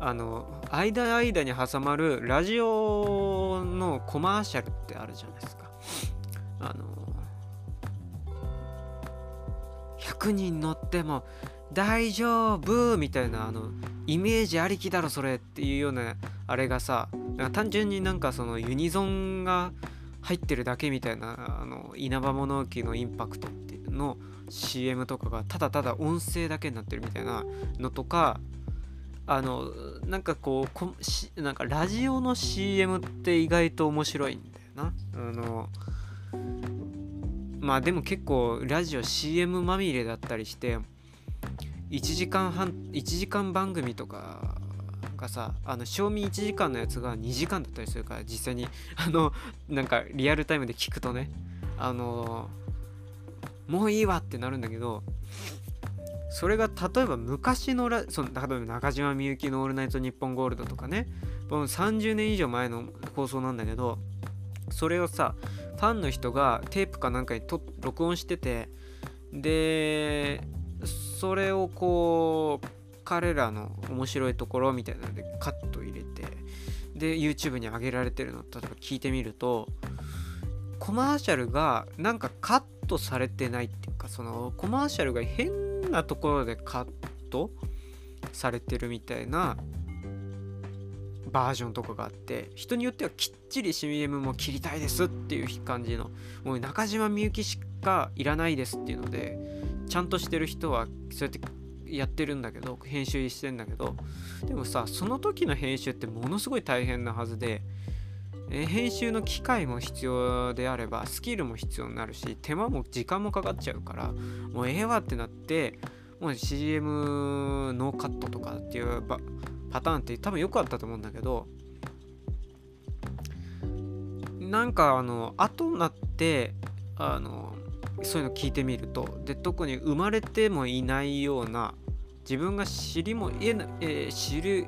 A: あの間間に挟まるラジオのコマーシャルってあるじゃないですか。あの100人乗っても大丈夫？みたいなあのイメージありきだろそれっていうようなあれがさ単純になんかそのユニゾンが入ってるだけみたいなあの稲葉物置のインパクトっていうの CM とかがただただ音声だけになってるみたいなのとかあのなんかこうこしなんかラジオの CM って意外と面白いんだよな。あのまあでも結構ラジオ CM まみれだったりして1時間半1時間番組とかがさあの賞味1時間のやつが2時間だったりするから実際に [laughs] あのなんかリアルタイムで聞くとねあのもういいわってなるんだけどそれが例えば昔のラその例えば中島みゆきの「オールナイトニッポンゴールド」とかねこの30年以上前の放送なんだけどそれをさファンの人がテープかなんかにと録音しててでそれをこう彼らの面白いところみたいなのでカット入れてで YouTube に上げられてるの例えば聞いてみるとコマーシャルがなんかカットされてないっていうかそのコマーシャルが変なところでカットされてるみたいなバージョンとかがあって人によってはきっちり CM も切りたいですっていう感じのもう中島みゆきしかいらないですっていうのでちゃんとしてる人はそうやってやってるんだけど編集してんだけどでもさその時の編集ってものすごい大変なはずでえ編集の機械も必要であればスキルも必要になるし手間も時間もかかっちゃうからもうええわってなってもう CM ノーカットとかっていうパターンって多分よくあったと思うんだけどなんかあの後になってあのそういうの聞いてみるとで特に生まれてもいないような自分が知りもえ、えー、知る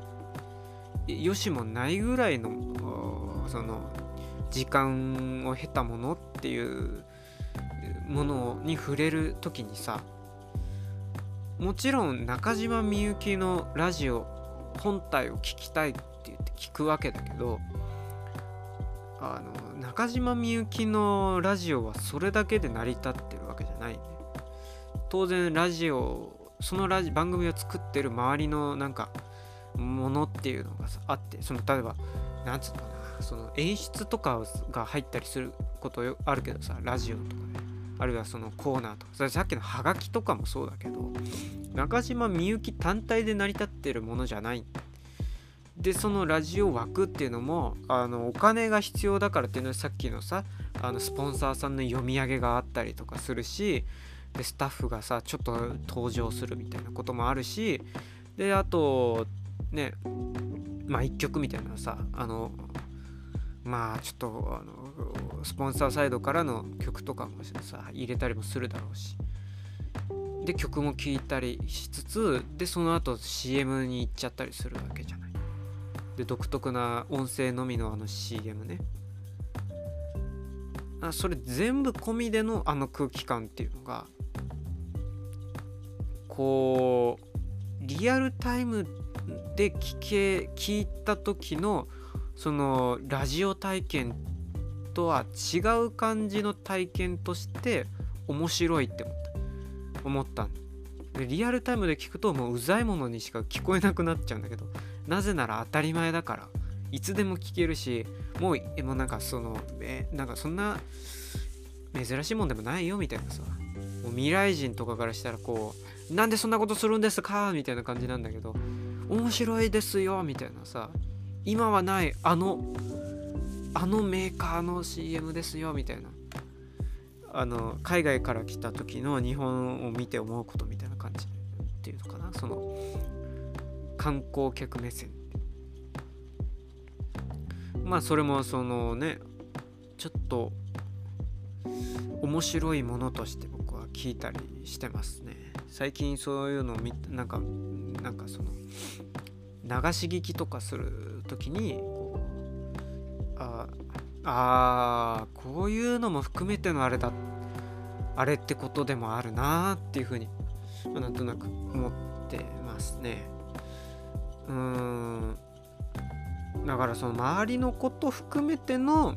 A: よしもないぐらいのその時間を経たものっていうものに触れる時にさもちろん中島みゆきのラジオ本体を聞きたいって言って聞くわけだけどあの中島みゆきのラジオはそれだけで成り立ってるわけじゃないね。当然ラジオそのラジ番組を作ってる周りのなんかものっていうのがあってその例えばなんつうのかなその演出とかが入ったりすることあるけどさラジオとかね。あるいはそのコーナーとか。それさっきのハガキとかもそうだけど中島みゆき単体で成り立ってるものじゃないでそのラジオ枠っていうのもあのお金が必要だからっていうのはさっきのさあのスポンサーさんの読み上げがあったりとかするしでスタッフがさちょっと登場するみたいなこともあるしであとねまあ一曲みたいなさあのまあちょっとあのスポンサーサイドからの曲とかもさ入れたりもするだろうし。で曲も聴いたりしつつでその後 CM に行っちゃったりするわけじゃない。で独特な音声のみのあの CM ね。あそれ全部込みでのあの空気感っていうのがこうリアルタイムで聞け聞いた時のそのラジオ体験とは違う感じの体験として面白いって思った。思った。でリアルタイムで聞くともううざいものにしか聞こえなくなっちゃうんだけどなぜなら当たり前だから。いつでも聞けるしもうもうなんかそのえなんかそんな珍しいもんでもないよみたいなさ。もう未来人とかからしたらこうなんでそんなことするんですか？みたいな感じなんだけど面白いですよみたいなさ。今はないあのあのメーカーの CM ですよみたいな。あの海外から来た時の日本を見て思うことみたいな感じっていうのかな。その観光客目線。まあそれもそのねちょっと面白いものとして僕は聞いたりしてますね。最近そういうのをなんかなんかその流し聞きとかする時にああこういうのも含めてのあれだあれってことでもあるなっていうふうに、ま、なんとなく思ってますね。うん。だからその周りのこと含めての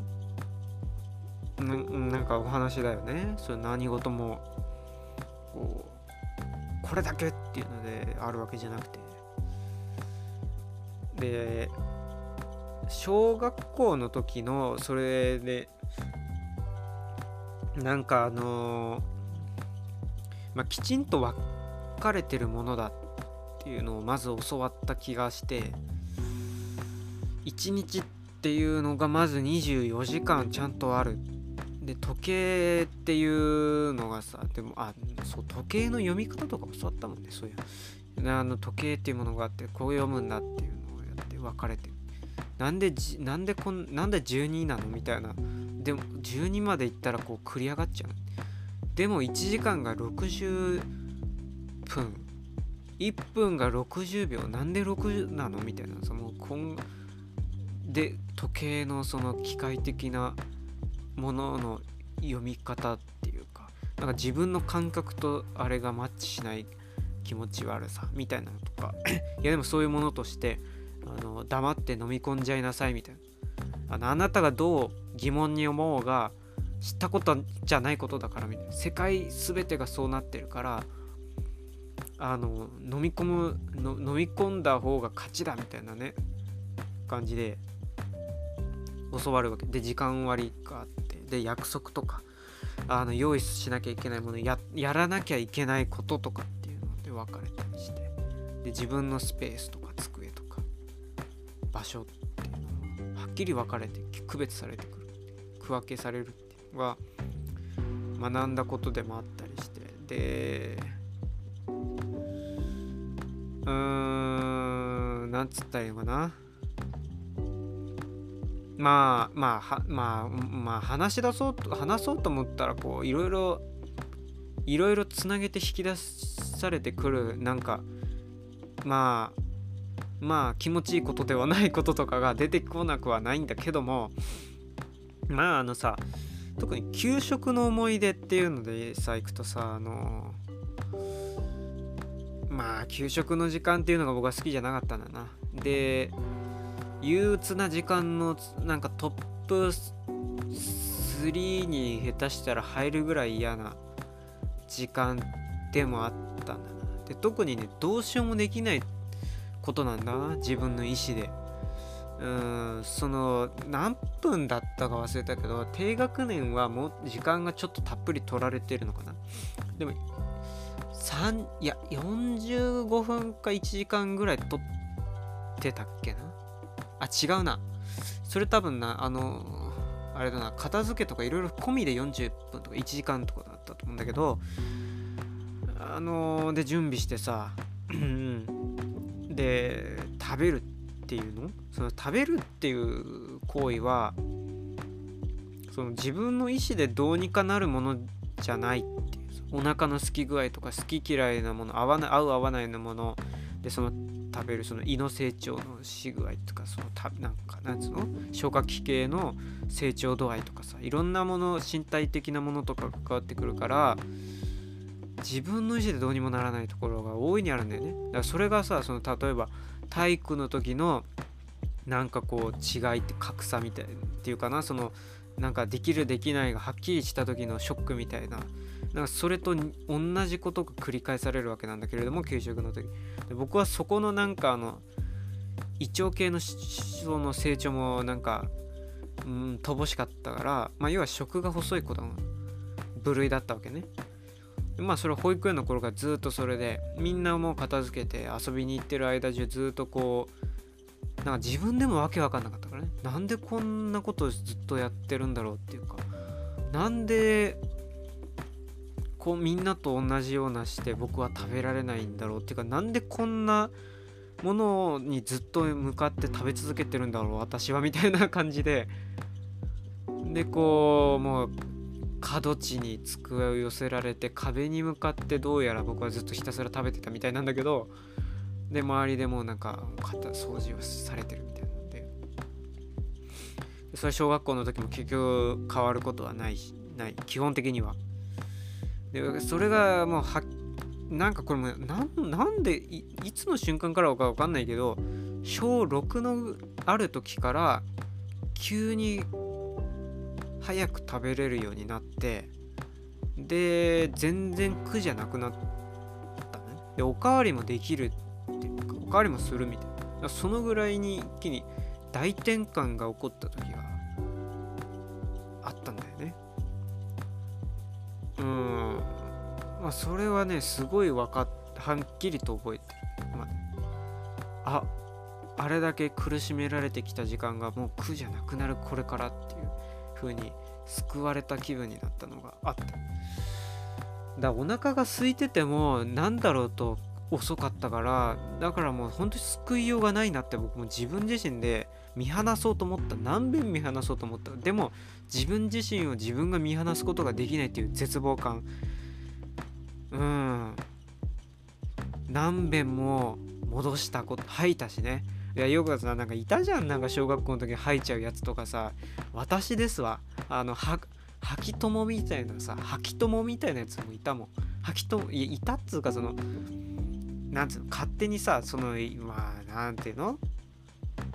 A: ななんかお話だよね。それ何事もこうこれだけっていうのであるわけじゃなくて。で小学校の時のそれでなんかあのまあ、きちんと分かれてるものだっていうのをまず教わった気がして1日っていうのがまず24時間ちゃんとある。で時計っていうのがさでもあそう時計の読み方とか教わったもんねそういうあの時計っていうものがあってこう読むんだっていうのをやって分かれて。るなんでなんでこんなんで12なの？みたいな。でも12までいったらこう繰り上がっちゃう。でも1時間が60分。1分が60秒。なんで60なの？みたいな。その今で時計のその機械的なものの読み方っていうか。なんか自分の感覚とあれがマッチしない気持ち悪さ。みたいなのとか。[coughs] いやでもそういうものとしてあの黙って飲み込んじゃいなさいみたいな。あのあなたがどう疑問に思おうが知ったことじゃないことだからみたいな。世界全てがそうなってるからあの飲み込む飲み込んだ方が勝ちだみたいなね感じで教わるわけ。で時間割があってで約束とかあの用意しなきゃいけないものややらなきゃいけないこととかっていうので分かれたりして。で自分のスペースとか机とか場所っていうのははっきり分かれて区別されてくる区分けされるっていうのが学んだことでもあったりして。でうーんなんつったらいいのかな。まあまあはまあまあ話し出そうと話そうと思ったらこういろいろいろいろつなげて引き出されてくるなんかまあまあ気持ちいいことではないこととかが出てこなくはないんだけどもまああのさ特に給食の思い出っていうのでさ行くとさあのまあ給食の時間っていうのが僕は好きじゃなかったんだな。で憂鬱な時間のなんかトップ3に下手したら入るぐらい嫌な時間でもあったんだな。で特にねどうしようもできないことなんだな自分の意思で。うんその何分だったか忘れたけど低学年はもう時間がちょっとたっぷり取られてるのかな。でも3いや45分か1時間ぐらい取ってたっけな？あ違うな。それ多分なあのあれだな片付けとかいろいろ込みで40分とか1時間とかだったと思うんだけどあので準備してさで食べるっていうの？その食べるっていう行為はその自分の意思でどうにかなるものじゃないってお腹の好き具合とか好き嫌いなもの合わない合う合わないのものでその食べるその胃の成長のし具合とかそのたなんかなんつうの？消化器系の成長度合いとかさいろんなもの身体的なものとか関わってくるから自分の意思でどうにもならないところが大いにあるんだよね。だからそれがさその例えば体育の時のなんかこう違いって格差みたいっていうかなそのなんかできるできないがはっきりした時のショックみたいななん。かそれと同じことが繰り返されるわけなんだけれども給食の時。で僕はそこのなんかあの胃腸系のその成長もなんかうん乏しかったからまあ要は食が細い子の部類だったわけね。まあそれ保育園の頃からずっとそれでみんなもう片付けて遊びに行ってる間中ずっとこうなんか自分でもわけわかんなかったからね。なんでこんなことずっとやってるんだろうっていうか。なんでこうみんなと同じようなして僕は食べられないんだろうっていうかなんでこんなものにずっと向かって食べ続けてるんだろう私はみたいな感じで。でこうもう角地に机を寄せられて壁に向かってどうやら僕はずっとひたすら食べてたみたいなんだけどで周りでもなんか掃除をされてるみたいなんでそれ小学校の時も結局変わることはないしない。基本的には。でそれがもうはなんかこれもなんでいつの瞬間からか分かんないけど小6のある時から急に早く食べれるようになってで全然苦じゃなくなったね。でおかわりもできるっていうかおかわりもするみたいな。そのぐらいに一気に大転換が起こった時がまあそれはねすごい分かっはっきりと覚えてる、まあ、ああれだけ苦しめられてきた時間がもう苦じゃなくなる。これからっていう風に救われた気分になったのがあった。だお腹が空いてても何だろうと遅かったからだからもう本当に救いようがないなって僕も自分自身で見放そうと思った。何遍見放そうと思った。でも自分自身を自分が見放すことができないっていう絶望感。うん。何遍も戻したこと吐いたしね。いやよくさなんかいたじゃんなんか小学校の時吐いちゃうやつとかさ私ですわ。あの吐き友みたいなさ吐き友みたいなやつもいたもん。吐き友いいたっつうかそのなんつうの勝手にさそのまあなんていうの？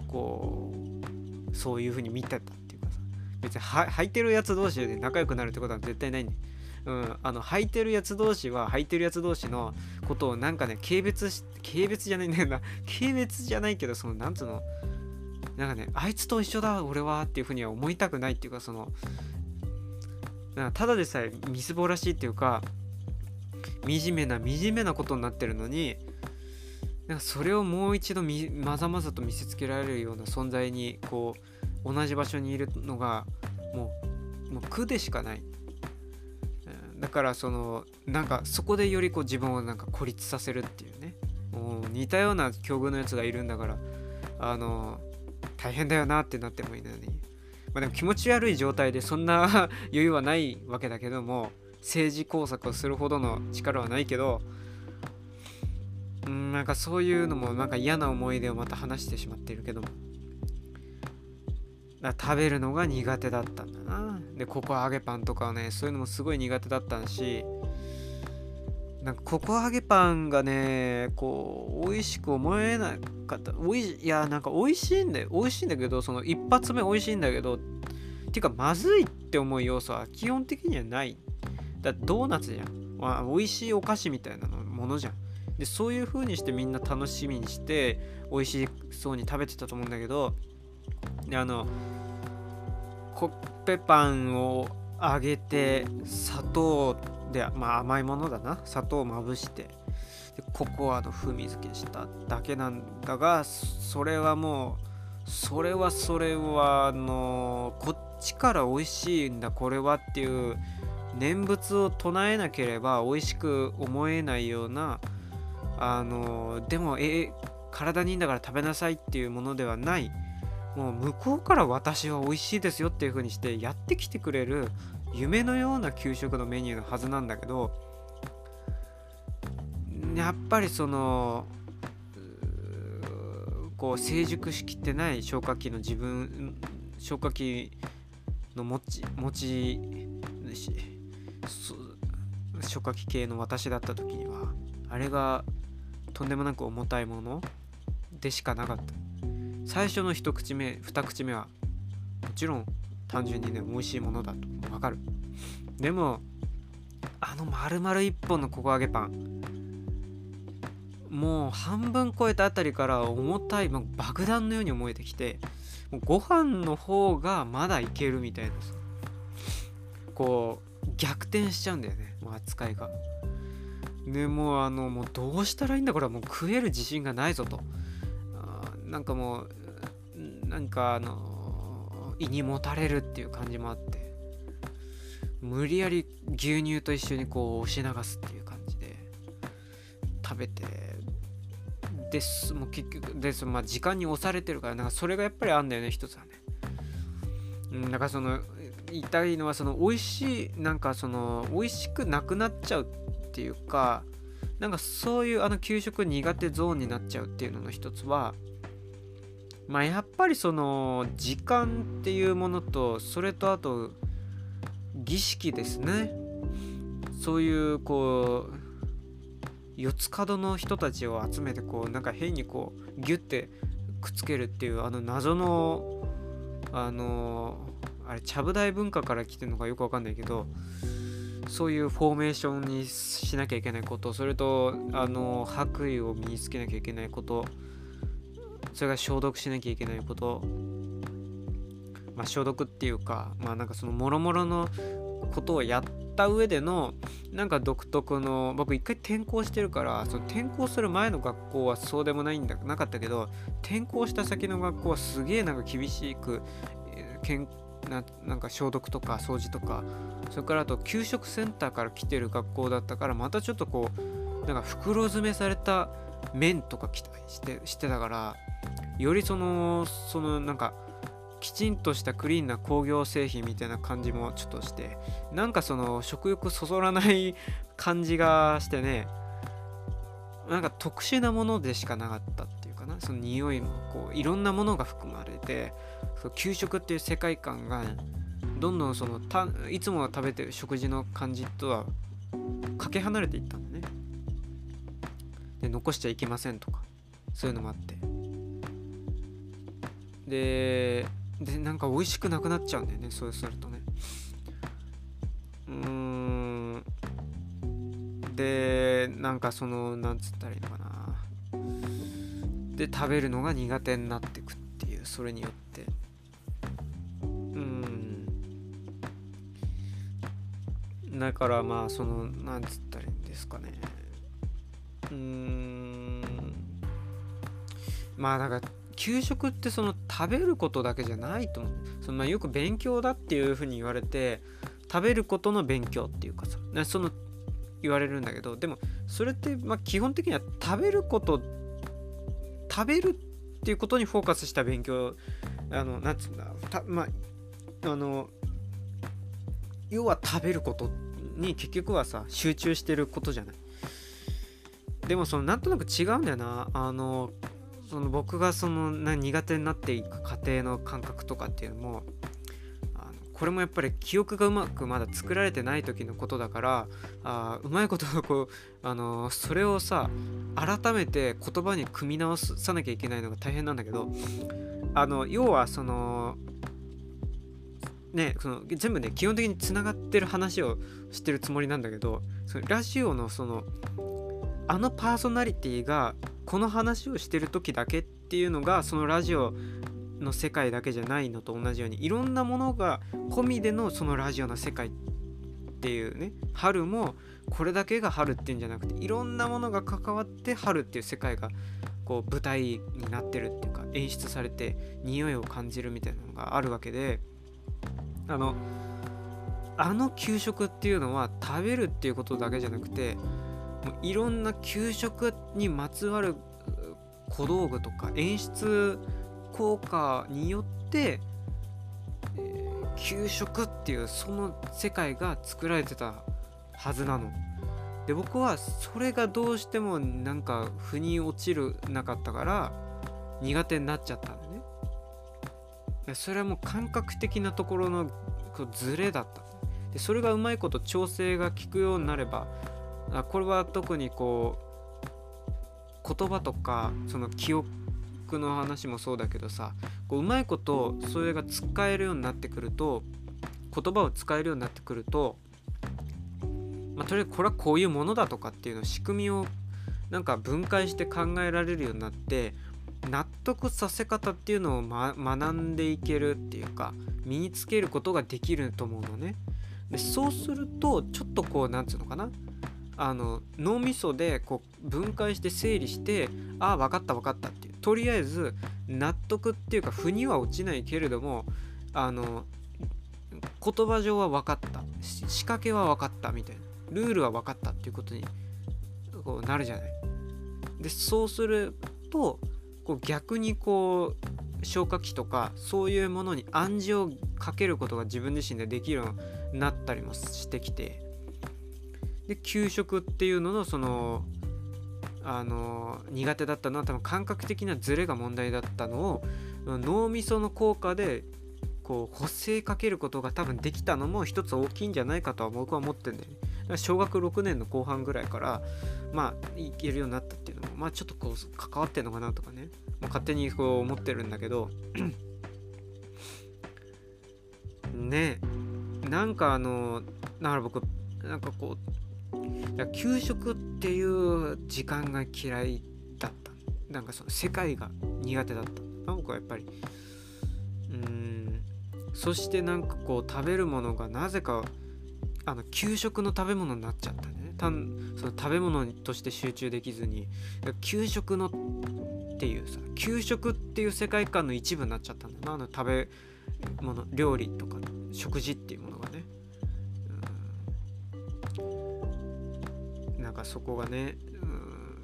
A: こうそういう風に見てたっていうかさ。別に履いてるやつ同士で仲良くなるってことは絶対ないんで、うん、あの履いてるやつ同士は履いてるやつ同士のことをなんかね軽蔑し軽蔑じゃないんだよな。[laughs] 軽蔑じゃないけどそのなんつうのなんかねあいつと一緒だ俺はっていうふうには思いたくないっていうかそのただでさえみすぼらしいっていうか惨めな惨めなことになってるのになんかそれをもう一度まざまざと見せつけられるような存在にこう同じ場所にいるのがもうもう苦でしかない。だからそのなんかそこでよりこう自分をなんか孤立させるっていうね。もう似たような境遇のやつがいるんだからあの大変だよなってなってもいいのに。まあでも気持ち悪い状態でそんな [laughs] 余裕はないわけだけども政治工作をするほどの力はないけどうんなんかそういうのもなんか嫌な思い出をまた話してしまっているけども。だ食べるのが苦手だったんだな。でココア揚げパンとかはねそういうのもすごい苦手だったしなんかココア揚げパンがねこう美味しく思えなかった。おいいやなんか美味しいんだよ。美味しいんだけどその一発目美味しいんだけどていうかまずいって思う要素は基本的にはない。だってドーナツじゃん、まあ、美味しいお菓子みたいなのものじゃん。でそういう風にしてみんな楽しみにして美味しそうに食べてたと思うんだけどであのコッペパンを揚げて砂糖で、まあ、甘いものだな。砂糖をまぶしてでココアの風味付けしただけなんだがそれはもうそれはそれはあのこっちから美味しいんだ。これはっていう念仏を唱えなければ美味しく思えないようなあのでもえ体にいいんだから食べなさいっていうものではない。もう向こうから私は美味しいですよっていう風にしてやってきてくれる夢のような給食のメニューのはずなんだけどやっぱりそのこう成熟しきってない消化器の自分消化器の持ち持ち消化器系の私だった時にはあれがとんでもなく重たいものでしかなかった。最初の一口目二口目はもちろん単純にね美味しいものだとわかる。でもあの丸々一本のココ揚げパンもう半分超えたあたりから重たい、まあ、爆弾のように思えてきてもうご飯の方がまだいけるみたいなさこう逆転しちゃうんだよねもう扱いが。でもうあのもうどうしたらいいんだこれはもう食える自信がないぞと。なんかもうなんかあの胃にもたれるっていう感じもあって無理やり牛乳と一緒にこう押し流すっていう感じで食べてですもう結局ですまあ時間に押されてるからなんかそれがやっぱりあんだよね一つはね。うんだかその言いたいのはその美味しいなんかその美味しくなくなっちゃうっていうかなんかそういうあの給食苦手ゾーンになっちゃうっていうのの一つはまあやっぱりその時間っていうものとそれとあと儀式ですね。そういうこう四つ角の人たちを集めてこうなんか変にこうギュッてくっつけるっていうあの謎のあのあれちゃぶ台文化から来てるのかよくわかんないけどそういうフォーメーションにしなきゃいけないことそれとあの白衣を身につけなきゃいけないことそれから消毒しなきゃいけないこと。まあ消毒っていうかまあなんかそのもろもろのことをやった上でのなんか独特の僕一回転校してるからその転校する前の学校はそうでもないんだなかったけど転校した先の学校はすげえなんか厳しく健ななんか消毒とか掃除とかそれからあと給食センターから来てる学校だったからまたちょっとこうなんか袋詰めされた麺とか来たりしてしてたからよりそのそのなんかきちんとしたクリーンな工業製品みたいな感じもちょっとしてなんかその食欲そそらない感じがしてねなんか特殊なものでしかなかったっていうかなその匂いもこういろんなものが含まれてその給食っていう世界観がどんどんそのたいつも食べてる食事の感じとはかけ離れていったんだね。で残しちゃいけませんとかそういうのもあって。ででなんか美味しくなくなっちゃうんだよね。そうするとね。うーん。でなんかそのなんつったらいいのかな。で食べるのが苦手になってくっていうそれによって。うん。だからまあそのなんつったらいいんですかね。うーん。まあだから給食ってその食べることだけじゃないと思う。そのまあよく勉強だっていうふうに言われて食べることの勉強っていうかさその言われるんだけどでもそれってまあ基本的には食べること食べるっていうことにフォーカスした勉強あのなんつうんだたまああの要は食べることに結局はさ集中してることじゃない。でもそのなんとなく違うんだよな。あのその僕がそのな苦手になっていく過程の感覚とかっていうのもあのこれもやっぱり記憶がうまくまだ作られてない時のことだからあうまいことこうあのそれをさ改めて言葉に組み直さなきゃいけないのが大変なんだけどあの要はそのね、その全部ね基本的につながってる話をしてるつもりなんだけどそのラジオのそのあのパーソナリティがこの話をしてる時だけっていうのがそのラジオの世界だけじゃないのと同じようにいろんなものが込みでのそのラジオの世界っていうね春もこれだけが春っていうんじゃなくていろんなものが関わって春っていう世界がこう舞台になってるっていうか演出されて匂いを感じるみたいなのがあるわけであのあの給食っていうのは食べるっていうことだけじゃなくてもういろんな給食にまつわる小道具とか演出効果によって、えー給食っていうその世界が作られてたはずなの。で僕はそれがどうしてもなんか腑に落ちるなかったから苦手になっちゃったんだね。それはもう感覚的なところのこうズレだった。でそれがうまいこと調整が効くようになればあこれは特にこう言葉とかその記憶の話もそうだけどさこううまいことそれが使えるようになってくると言葉を使えるようになってくると、まあ、とりあえずこれはこういうものだとかっていうの仕組みをなんか分解して考えられるようになって納得させ方っていうのを、ま、学んでいけるっていうか身につけることができると思うのね。でそうするとちょっとこうなんつうのかなあの脳みそでこう分解して整理してああ分かった分かったっていう。とりあえず納得っていうか腑には落ちないけれどもあの言葉上は分かった。仕掛けは分かったみたいな。ルールは分かったっていうことにこうなるじゃない。でそうするとこう逆にこう消化器とかそういうものに暗示をかけることが自分自身でできるようになったりもしてきて。で給食っていうののそのあの苦手だったのは多分感覚的なズレが問題だったのを脳みその効果でこう補正かけることが多分できたのも一つ大きいんじゃないかとは僕は思ってんだよね。小学6年の後半ぐらいからまあいけるようになったっていうのもまあちょっとこう関わってんのかなとかね、まあ、勝手にこう思ってるんだけど [clears throat] ねなんかあのだから僕なんかこう給食っていう時間が嫌いだった。なんかその世界が苦手だった。僕はやっぱりうんそしてなんかこう食べるものがなぜかあの給食の食べ物になっちゃったね。単その食べ物として集中できずに。給食のっていうさ給食っていう世界観の一部になっちゃったんだな。あの食べ物料理とか食事っていうものが。なんかそこがねうん。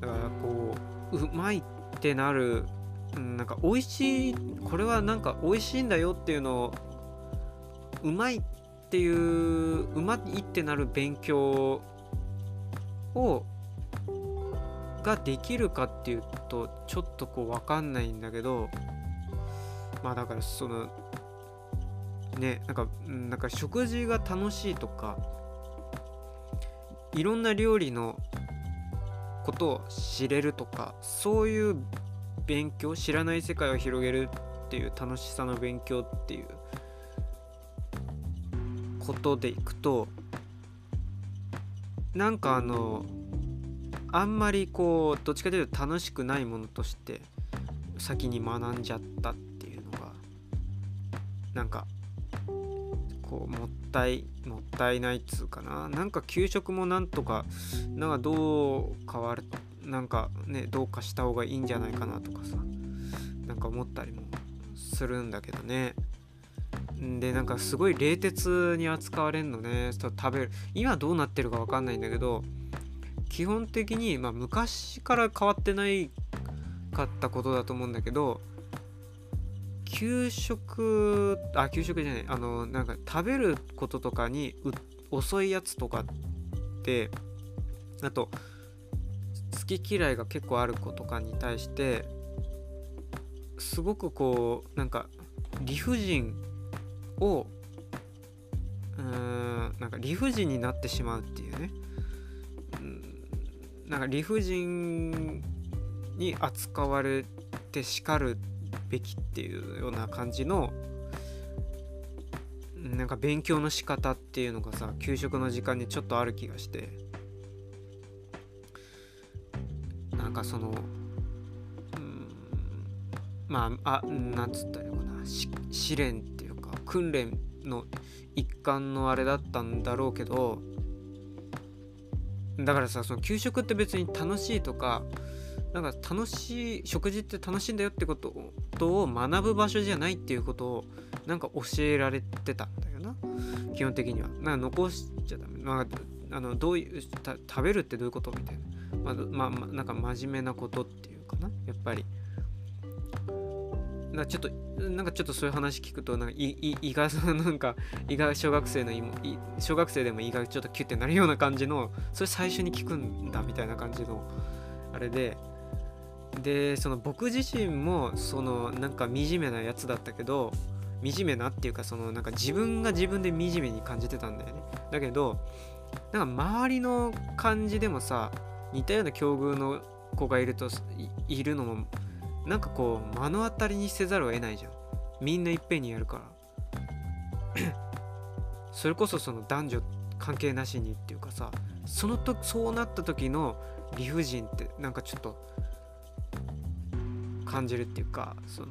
A: だからこううまいってなるなんか美味しいこれはなんか美味しいんだよっていうのをうまいっていううまいってなる勉強をができるかっていうとちょっとこう分かんないんだけどまあだからそのねなんかなんか食事が楽しいとかいろんな料理のことを知れるとかそういう勉強知らない世界を広げるっていう楽しさの勉強っていうことでいくとなんかあのあんまりこうどっちかというと楽しくないものとして先に学んじゃったっていうのがなんかこうもったいもったいないっつうかな。なんか給食もなんとかなんかどう変わるなんかねどうかした方がいいんじゃないかなとかさなんか思ったりもするんだけどね。でなんかすごい冷徹に扱われるのね。食べる今どうなってるか分かんないんだけど基本的に、まあ、昔から変わってないかったことだと思うんだけど給食あ給食じゃないあのなんか食べることとかに遅いやつとかってあと好き嫌いが結構ある子とかに対してすごくこうなんか理不尽をうーんなんか理不尽になってしまうっていうね。なんか理不尽に扱われて叱るってべきっていうような感じのなんか勉強の仕方っていうのがさ給食の時間にちょっとある気がして。なんかそのうんまああなんつったらいいのかな。試練っていうか訓練の一環のあれだったんだろうけどだからさその給食って別に楽しいとかなんか楽しい食事って楽しいんだよってことを学ぶ場所じゃないっていうことをなんか教えられてたんだよな。基本的には。なんか残しちゃダメ、まあ、あのどういう食べるってどういうことみたいな、まあ、まあ、なんか真面目なことっていうかな。やっぱり。なちょっとなんかちょっとそういう話聞くとなんか胃がなんか胃が小学生の小学生でも胃がちょっとキュッてなるような感じのそれ最初に聞くんだみたいな感じのあれででその僕自身もそのなんか惨めなやつだったけど惨めなっていうかそのなんか自分が自分で惨めに感じてたんだよね。だけどなんか周りの感じでもさ似たような境遇の子がいるといるのもなんかこう目の当たりにせざるを得ないじゃん。みんないっぺんにやるから。[clears throat] それこそその男女関係なしにっていうかさそのとそうなった時の理不尽ってなんかちょっと感じるっていうかその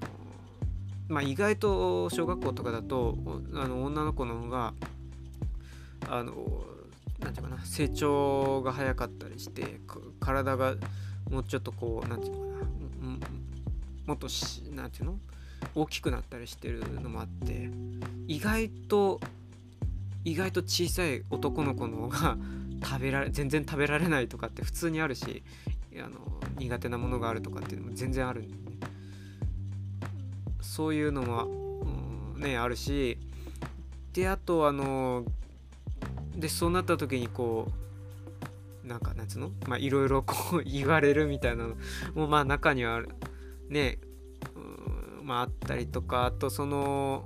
A: まあ意外と小学校とかだとあの女の子の方があのなんていうかな成長が早かったりして体がもうちょっとこうなんていうのかなもっとしなんていうの大きくなったりしてるのもあって意外と意外と小さい男の子の方が食べられ全然食べられないとかって普通にあるしあの苦手なものがあるとかっていうのも全然あるん、そういうのも、うん、ねあるしであとあのでそうなった時にこうなんかなんつうのまあいろいろこう [laughs] 言われるみたいなのもまあ中にはねまああったりとかあとその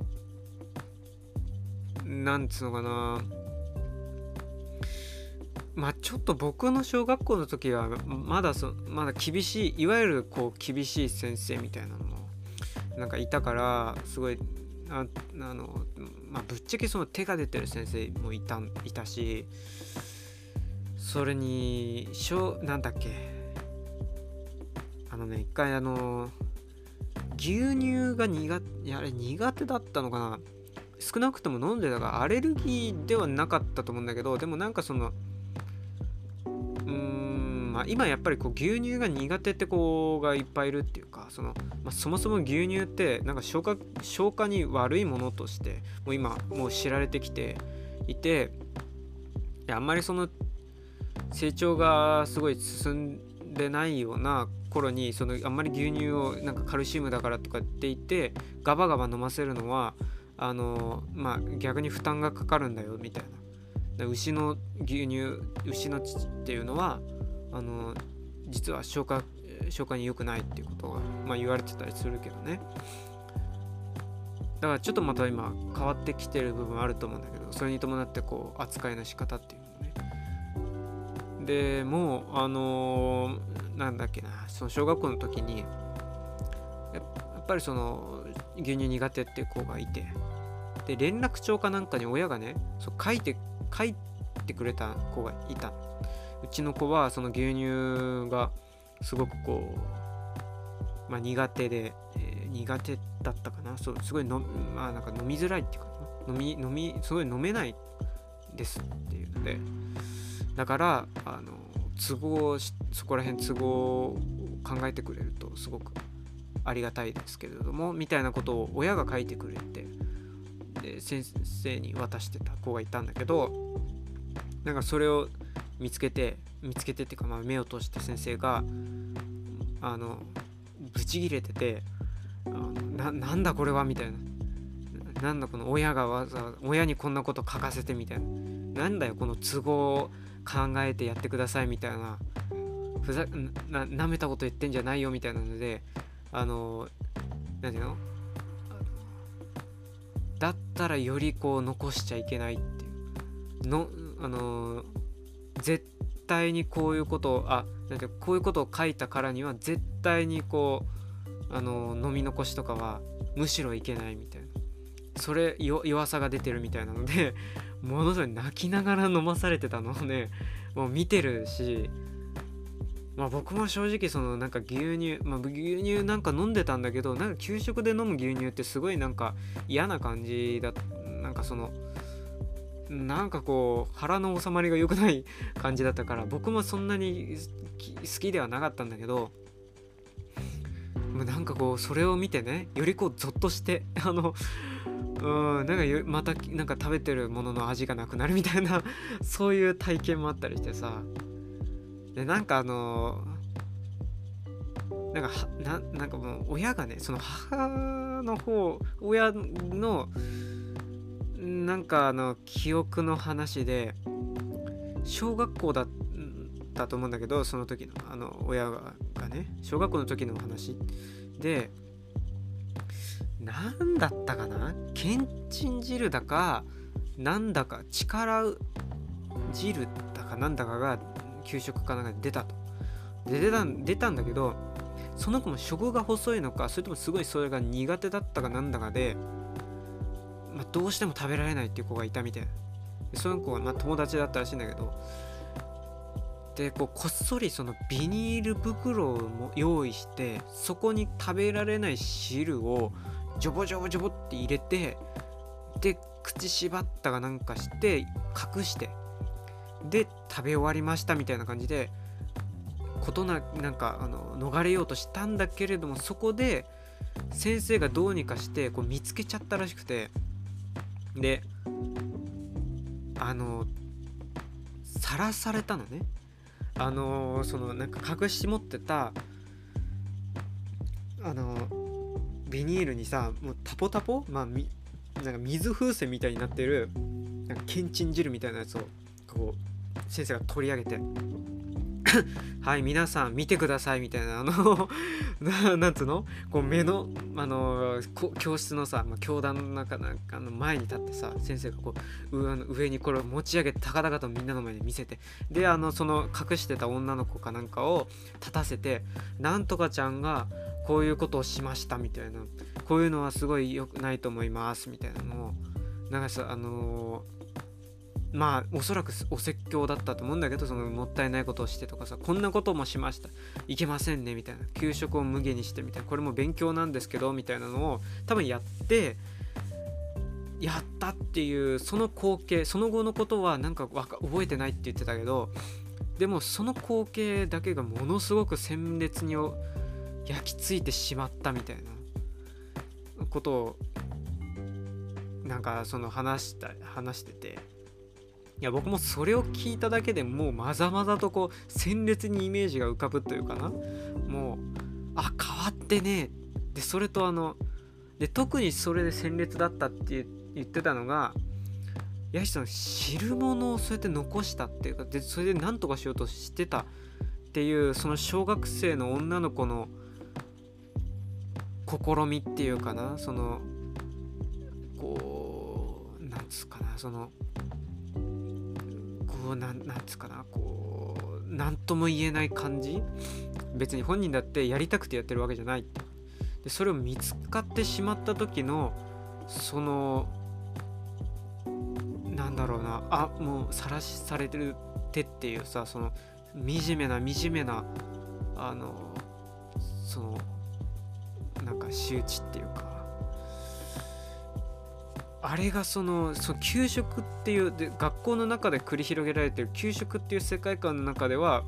A: なんつうのかなまあちょっと僕の小学校の時はまだそまだ厳しいいわゆるこう厳しい先生みたいなのなんかいたからすごいああの、まあ、ぶっちゃけその手が出てる先生もいたいたしそれに小なんだっけあのね一回あの牛乳が苦手あれ苦手だったのかな。少なくとも飲んでたからアレルギーではなかったと思うんだけどでもなんかそのうんまあ、今やっぱりこう牛乳が苦手って子がいっぱいいるっていうかその、まあ、そもそも牛乳ってなんか消化消化に悪いものとしてもう今もう知られてきていていやあんまりその成長がすごい進んでないような頃にそのあんまり牛乳をなんかカルシウムだからとかって言ってガバガバ飲ませるのはあのまあ逆に負担がかかるんだよみたいな。牛の牛乳牛の乳っていうのはあの実は消化消化に良くないっていうことが、まあ、言われてたりするけどね。だからちょっとまた今変わってきてる部分あると思うんだけどそれに伴ってこう扱いの仕方っていうのね。でもうあのー、なんだっけなその小学校の時にやっぱりその牛乳苦手っていう子がいてで連絡帳かなんかに親がねそう書いて書いてくれた子がいた。うちの子はその牛乳がすごくこう、まあ、苦手で、えー、苦手だったかな。そうすごいの、まあ、なんか飲みづらいっていうか飲み飲みすごい飲めないですっていうので。だからあの都合そこら辺都合を考えてくれるとすごくありがたいですけれどもみたいなことを親が書いてくれてで先生に渡してた子がいたんだけどなんかそれを見つけて見つけてっていうか、まあ、目を通して先生があのブチギレててななんだこれはみたいな。なんだこの親がわざわざ親にこんなこと書かせてみたいな。なんだよこの都合を考えてやってくださいみたいな。ふざななめたこと言ってんじゃないよみたいなのであの何ていうの？だったらよりこう残しちゃいけないっていう。のあの絶対にこういうことをあなんてこういうことを書いたからには絶対にこうあの飲み残しとかはむしろいけないみたいな。それ弱さが出てるみたいなので [laughs] ものすごい泣きながら飲まされてたのをねもう見てるしまあ僕も正直そのなんか牛乳まあ牛乳なんか飲んでたんだけどなんか給食で飲む牛乳ってすごいなんか嫌な感じだなんかそのなんかこう腹の収まりが良くない感じだったから僕もそんなに好きではなかったんだけどなんかこうそれを見てねよりこうゾッとして [laughs] あのうんなんかまたなんか食べてるものの味がなくなるみたいな [laughs] そういう体験もあったりしてさ。でなんかあのなんかななんかもう親がねその母の方親のなんかあの記憶の話で小学校だったと思うんだけどその時のあの親がね小学校の時の話で何だったかな？けんちん汁だかなんだか力汁だかなんだかが給食かなんかで出たと。で出た出たんだけどその子も食が細いのかそれともすごいそれが苦手だったかなんだかでまあ、どうしても食べられないっていう子がいたみたいな。その子はま友達だったらしいんだけど。でこうこっそりそのビニール袋をも用意してそこに食べられない汁をジョボジョボジョボって入れてで口縛ったかなんかして隠してで食べ終わりましたみたいな感じでことななんかあの逃れようとしたんだけれどもそこで先生がどうにかしてこう見つけちゃったらしくて。であのさらされたのね。あのそのなんか隠し持ってたあのビニールにさもうタポタポまあみなんか水風船みたいになってるなんかけんちん汁みたいなやつをこう先生が取り上げて。[coughs] はい皆さん見てくださいみたいなあの [laughs] なんつうの？こう目のあの教室のさ、まあ、教壇の中なんかの前に立ってさ先生がこう上の上にこれを持ち上げて高々とみんなの前に見せてであのその隠してた女の子かなんかを立たせてなんとかちゃんがこういうことをしましたみたいな。こういうのはすごい良くないと思いますみたいなのをなんかさあのーまあおそらくお説教だったと思うんだけどそのもったいないことをしてとかさこんなこともしました。いけませんねみたいな。給食を無限にしてみたいな。これも勉強なんですけどみたいなのを多分やってやったっていうその光景その後のことはなんか覚えてないって言ってたけどでもその光景だけがものすごく鮮烈に焼き付いてしまったみたいなことをなんかその話した話してて。いや僕もそれを聞いただけでもうまざまざとこう鮮烈にイメージが浮かぶというかな。もうあ変わってね。でそれとあので特にそれで鮮烈だったって言ってたのがやはりその汁物をそうやって残したっていうかでそれで何とかしようとしてたっていうその小学生の女の子の試みっていうかな。そのこうなんつうかな。そのこうななんつうかなこう何とも言えない感じ？別に本人だってやりたくてやってるわけじゃない。ってでそれを見つかってしまった時のそのなんだろうなあもう晒しされてる手っていうさその惨めな惨めなあのそのなんか仕打ちっていうか。あれがそのその給食っていうで学校の中で繰り広げられてる給食っていう世界観の中では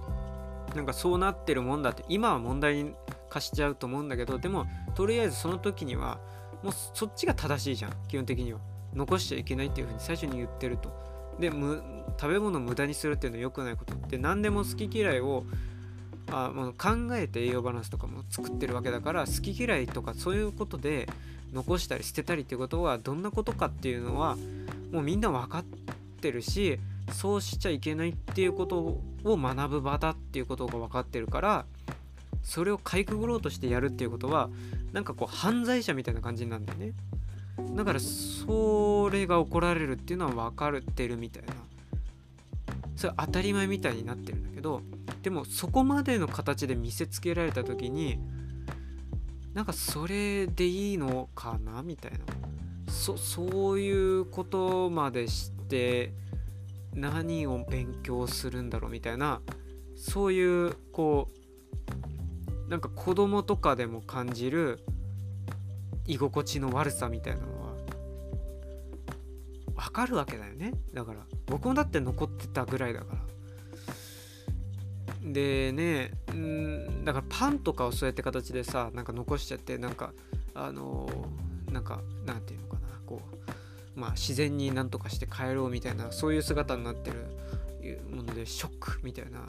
A: なんかそうなってるもんだって今は問題に化しちゃうと思うんだけどでもとりあえずその時にはもうそっちが正しいじゃん基本的には。残しちゃいけないっていうふうに最初に言ってると。でむ食べ物を無駄にするっていうのは良くないこと。で何でも好き嫌いをあもう考えて栄養バランスとかも作ってるわけだから好き嫌いとかそういうことで残したり捨てたりっていうことはどんなことかっていうのはもうみんな分かってるしそうしちゃいけないっていうことを学ぶ場だっていうことが分かってるからそれをかいくぐろうとしてやるっていうことはなんかこう犯罪者みたいな感じなんだよね。だからそれが怒られるっていうのは分かってるみたいな。それ当たり前みたいになってるんだけどでもそこまでの形で見せつけられた時になんかそれでいいのかなみたいな。そそういうことまでして何を勉強するんだろうみたいな。そういうこうなんか子供とかでも感じる居心地の悪さみたいなのはわかるわけだよね。だから僕もだって残ってたぐらいだから。でねんだからパンとかをそうやって形でさなんか残しちゃってなんかあのー、なんかなんていうのかなこうまあ自然になんとかして帰ろうみたいなそういう姿になってるものでショックみたいな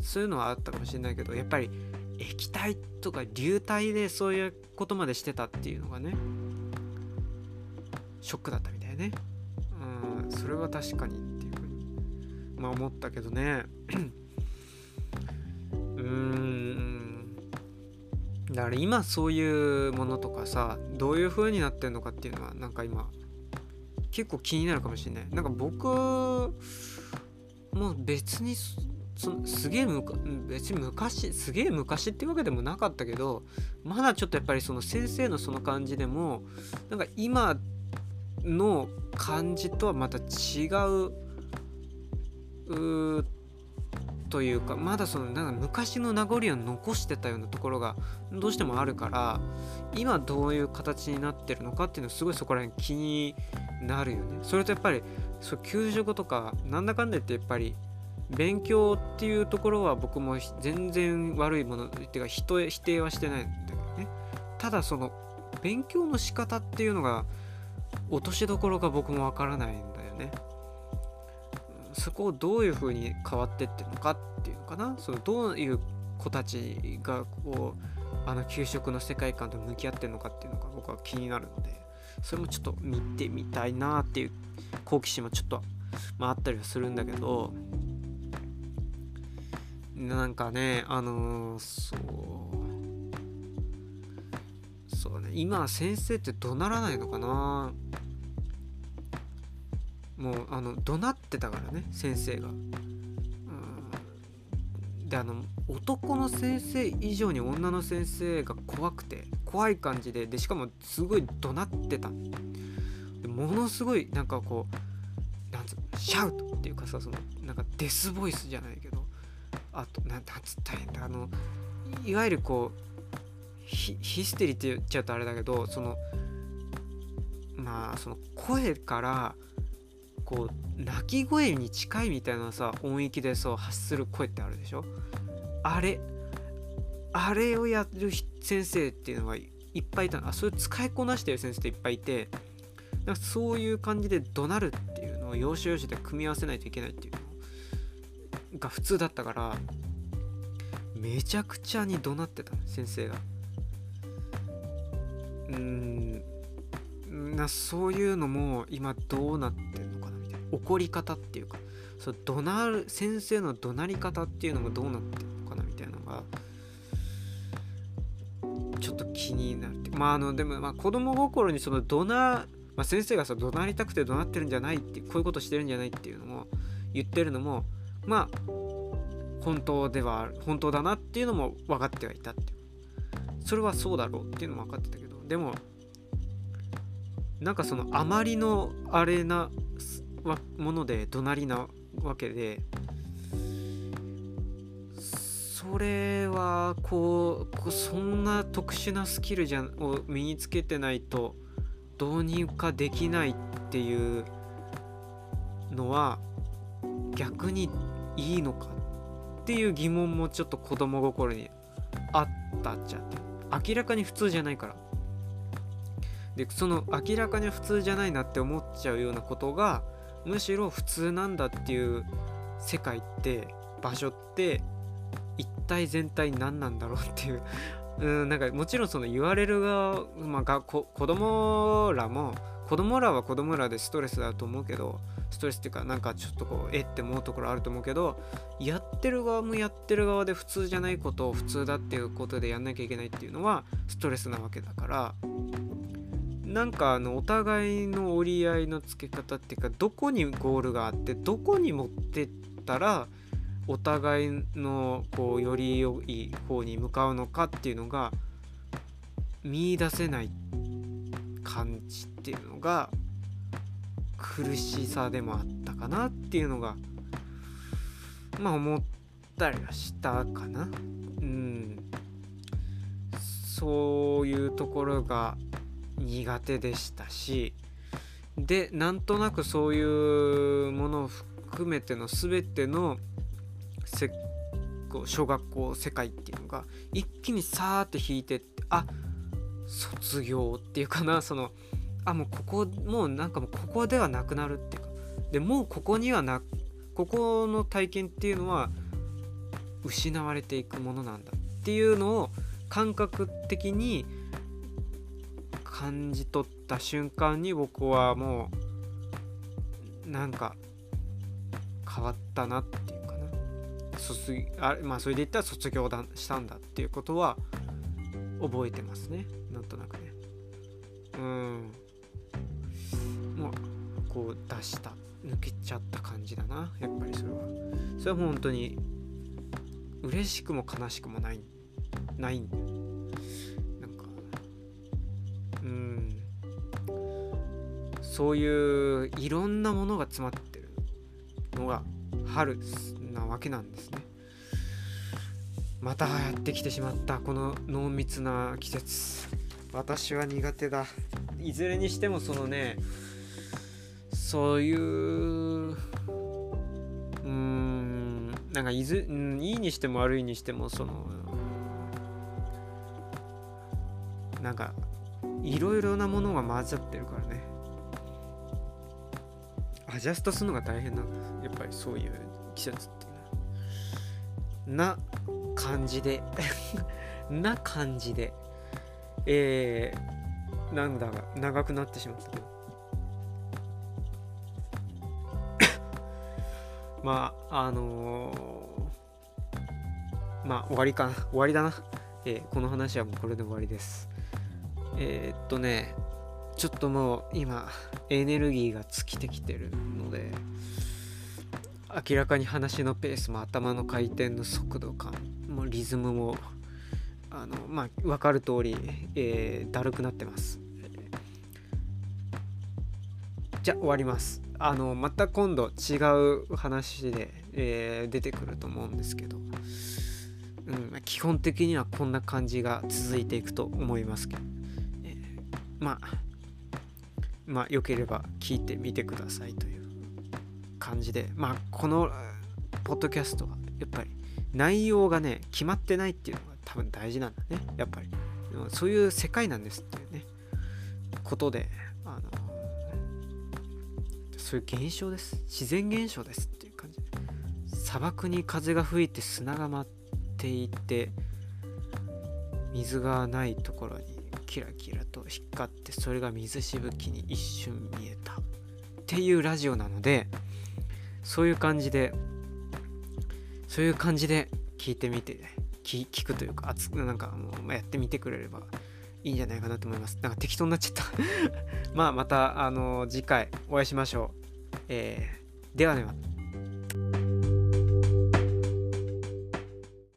A: そういうのはあったかもしれないけどやっぱり液体とか流体でそういうことまでしてたっていうのがねショックだったみたいね。うんそれは確かにっていうふうにまあ思ったけどね。うんだから今そういうものとかさどういう風になってんのかっていうのはなんか今結構気になるかもしれない。なんか僕もう別にそすげえ別に昔すげえ昔ってわけでもなかったけどまだちょっとやっぱりその先生のその感じでもなんか今の感じとはまた違ううというかまだそのなんか昔の名残を残してたようなところがどうしてもあるから今どういう形になってるのかっていうのはすごいそこら辺気になるよね。それとやっぱりそう給食とかなんだかんだ言ってやっぱり勉強っていうところは僕も全然悪いものっていうか人否定はしてないんだけどねただその勉強の仕方っていうのが落としどころが僕もわからないんだよねそこをどういうふうに変わってってるのかっていうのかな。そのどういう子たちがこうあの給食の世界観と向き合ってるのかっていうのが僕は気になるのでそれもちょっと見てみたいなっていう好奇心もちょっと、まあ、あったりはするんだけどなんかねあのー、そう。そうね。今先生って怒鳴らないのかな？もうあの怒鳴ってたからね先生が。であの男の先生以上に女の先生が怖くて怖い感じででしかもすごい怒鳴ってたでものすごいなんかこうなんつシャウトっていうかさそのなんかデスボイスじゃないけどあとなんつったらいいんだあのいわゆるこうヒステリーって言っちゃうとあれだけどそのまあその声からこう鳴き声に近いみたいなさ音域でそう発する声ってあるでしょ？あれあれをやる先生っていうのがいっぱいいたあそれ使いこなしてる先生っていっぱいいてなんかそういう感じで怒鳴るっていうのを要所要所で組み合わせないといけないっていうのが普通だったからめちゃくちゃに怒鳴ってた先生が。うん。なそういうのも今どうなってんの？かなみたいな怒り方っていうかそう怒鳴る先生の怒鳴り方っていうのもどうなってんのかなみたいなのがちょっと気になってまああのでもまあ子供心にその怒鳴、まあ、先生がさ怒鳴りたくて怒鳴ってるんじゃないってこういうことしてるんじゃないっていうのも言ってるのもまあ本当では本当だなっていうのも分かってはいたってそれはそうだろうっていうのも分かってたけどでもなんかそのあまりのあれなもので怒鳴りなわけでそれはこうそんな特殊なスキルじゃを身につけてないとどうにかできないっていうのは逆にいいのかっていう疑問もちょっと子供心にあったっちゃって。明らかに普通じゃないから。でその明らかに普通じゃないなって思っちゃうようなことがむしろ普通なんだっていう世界って場所って一体全体何なんだろうっていう。[laughs] うんなんかもちろんその言われる側、まあ、が子供らも子供らは子供らでストレスだと思うけどストレスっていうかなんかちょっとこうえって思うところあると思うけどやってる側もやってる側で普通じゃないことを普通だっていうことでやんなきゃいけないっていうのはストレスなわけだから。なんかあのお互いの折り合いのつけ方っていうかどこにゴールがあってどこに持ってったらお互いのこうより良い方に向かうのかっていうのが見いだせない感じっていうのが苦しさでもあったかなっていうのがまあ思ったりはしたかな。うん。そういうところが苦手でしたしでなんとなくそういうものを含めての全てのせ小学校世界っていうのが一気にさーって引いてってあ卒業っていうかなそのあもうここもうなんかもうここではなくなるっていうかでもうここにはなここの体験っていうのは失われていくものなんだっていうのを感覚的に感じ取った瞬間に僕はもうなんか変わったなっていうかな。卒あまあそれで言ったら卒業だしたんだっていうことは覚えてますね。なんとなくね。うん。もうこう出した抜けちゃった感じだな。やっぱりそれは。それはもう本当に嬉しくも悲しくもないないんだそういういろんなものが詰まってるのが春なわけなんですね。またやってきてしまったこの濃密な季節。私は苦手だ。いずれにしてもそのねそういううんなんかいず、うん、いいにしても悪いにしてもそのなんかいろいろなものが混ざってるからね。アジャストするのが大変なんだやっぱりそういう季節っていうのは。な感じで。[laughs] な感じで。えー、なんだが長くなってしまったけど [coughs] まああのー、まあ終わりかな。終わりだな、えー、この話はもうこれで終わりです。えー、っとね。ちょっともう今エネルギーが尽きてきてるので明らかに話のペースも頭の回転の速度感もリズムもあのまあ分かる通り、えー、だるくなってます。じゃ終わります。あのまた今度違う話で、えー、出てくると思うんですけど、うん、基本的にはこんな感じが続いていくと思いますけどえまあまあ良ければ聞いてみてくださいという感じでまあこのポッドキャストはやっぱり内容がね決まってないっていうのが多分大事なんだね。やっぱり。そういう世界なんですっていうね。ことであのそういう現象です。自然現象ですっていう感じで。砂漠に風が吹いて砂が舞っていて水がないところにキラキラと光ってそれが水しぶきに一瞬見えたっていうラジオなのでそういう感じでそういう感じで聞いてみて聞聞くというか熱くなんかもうやってみてくれればいいんじゃないかなと思います。なんか適当になっちゃった。[laughs] まあまたあの次回お会いしましょう、えー、ではでは。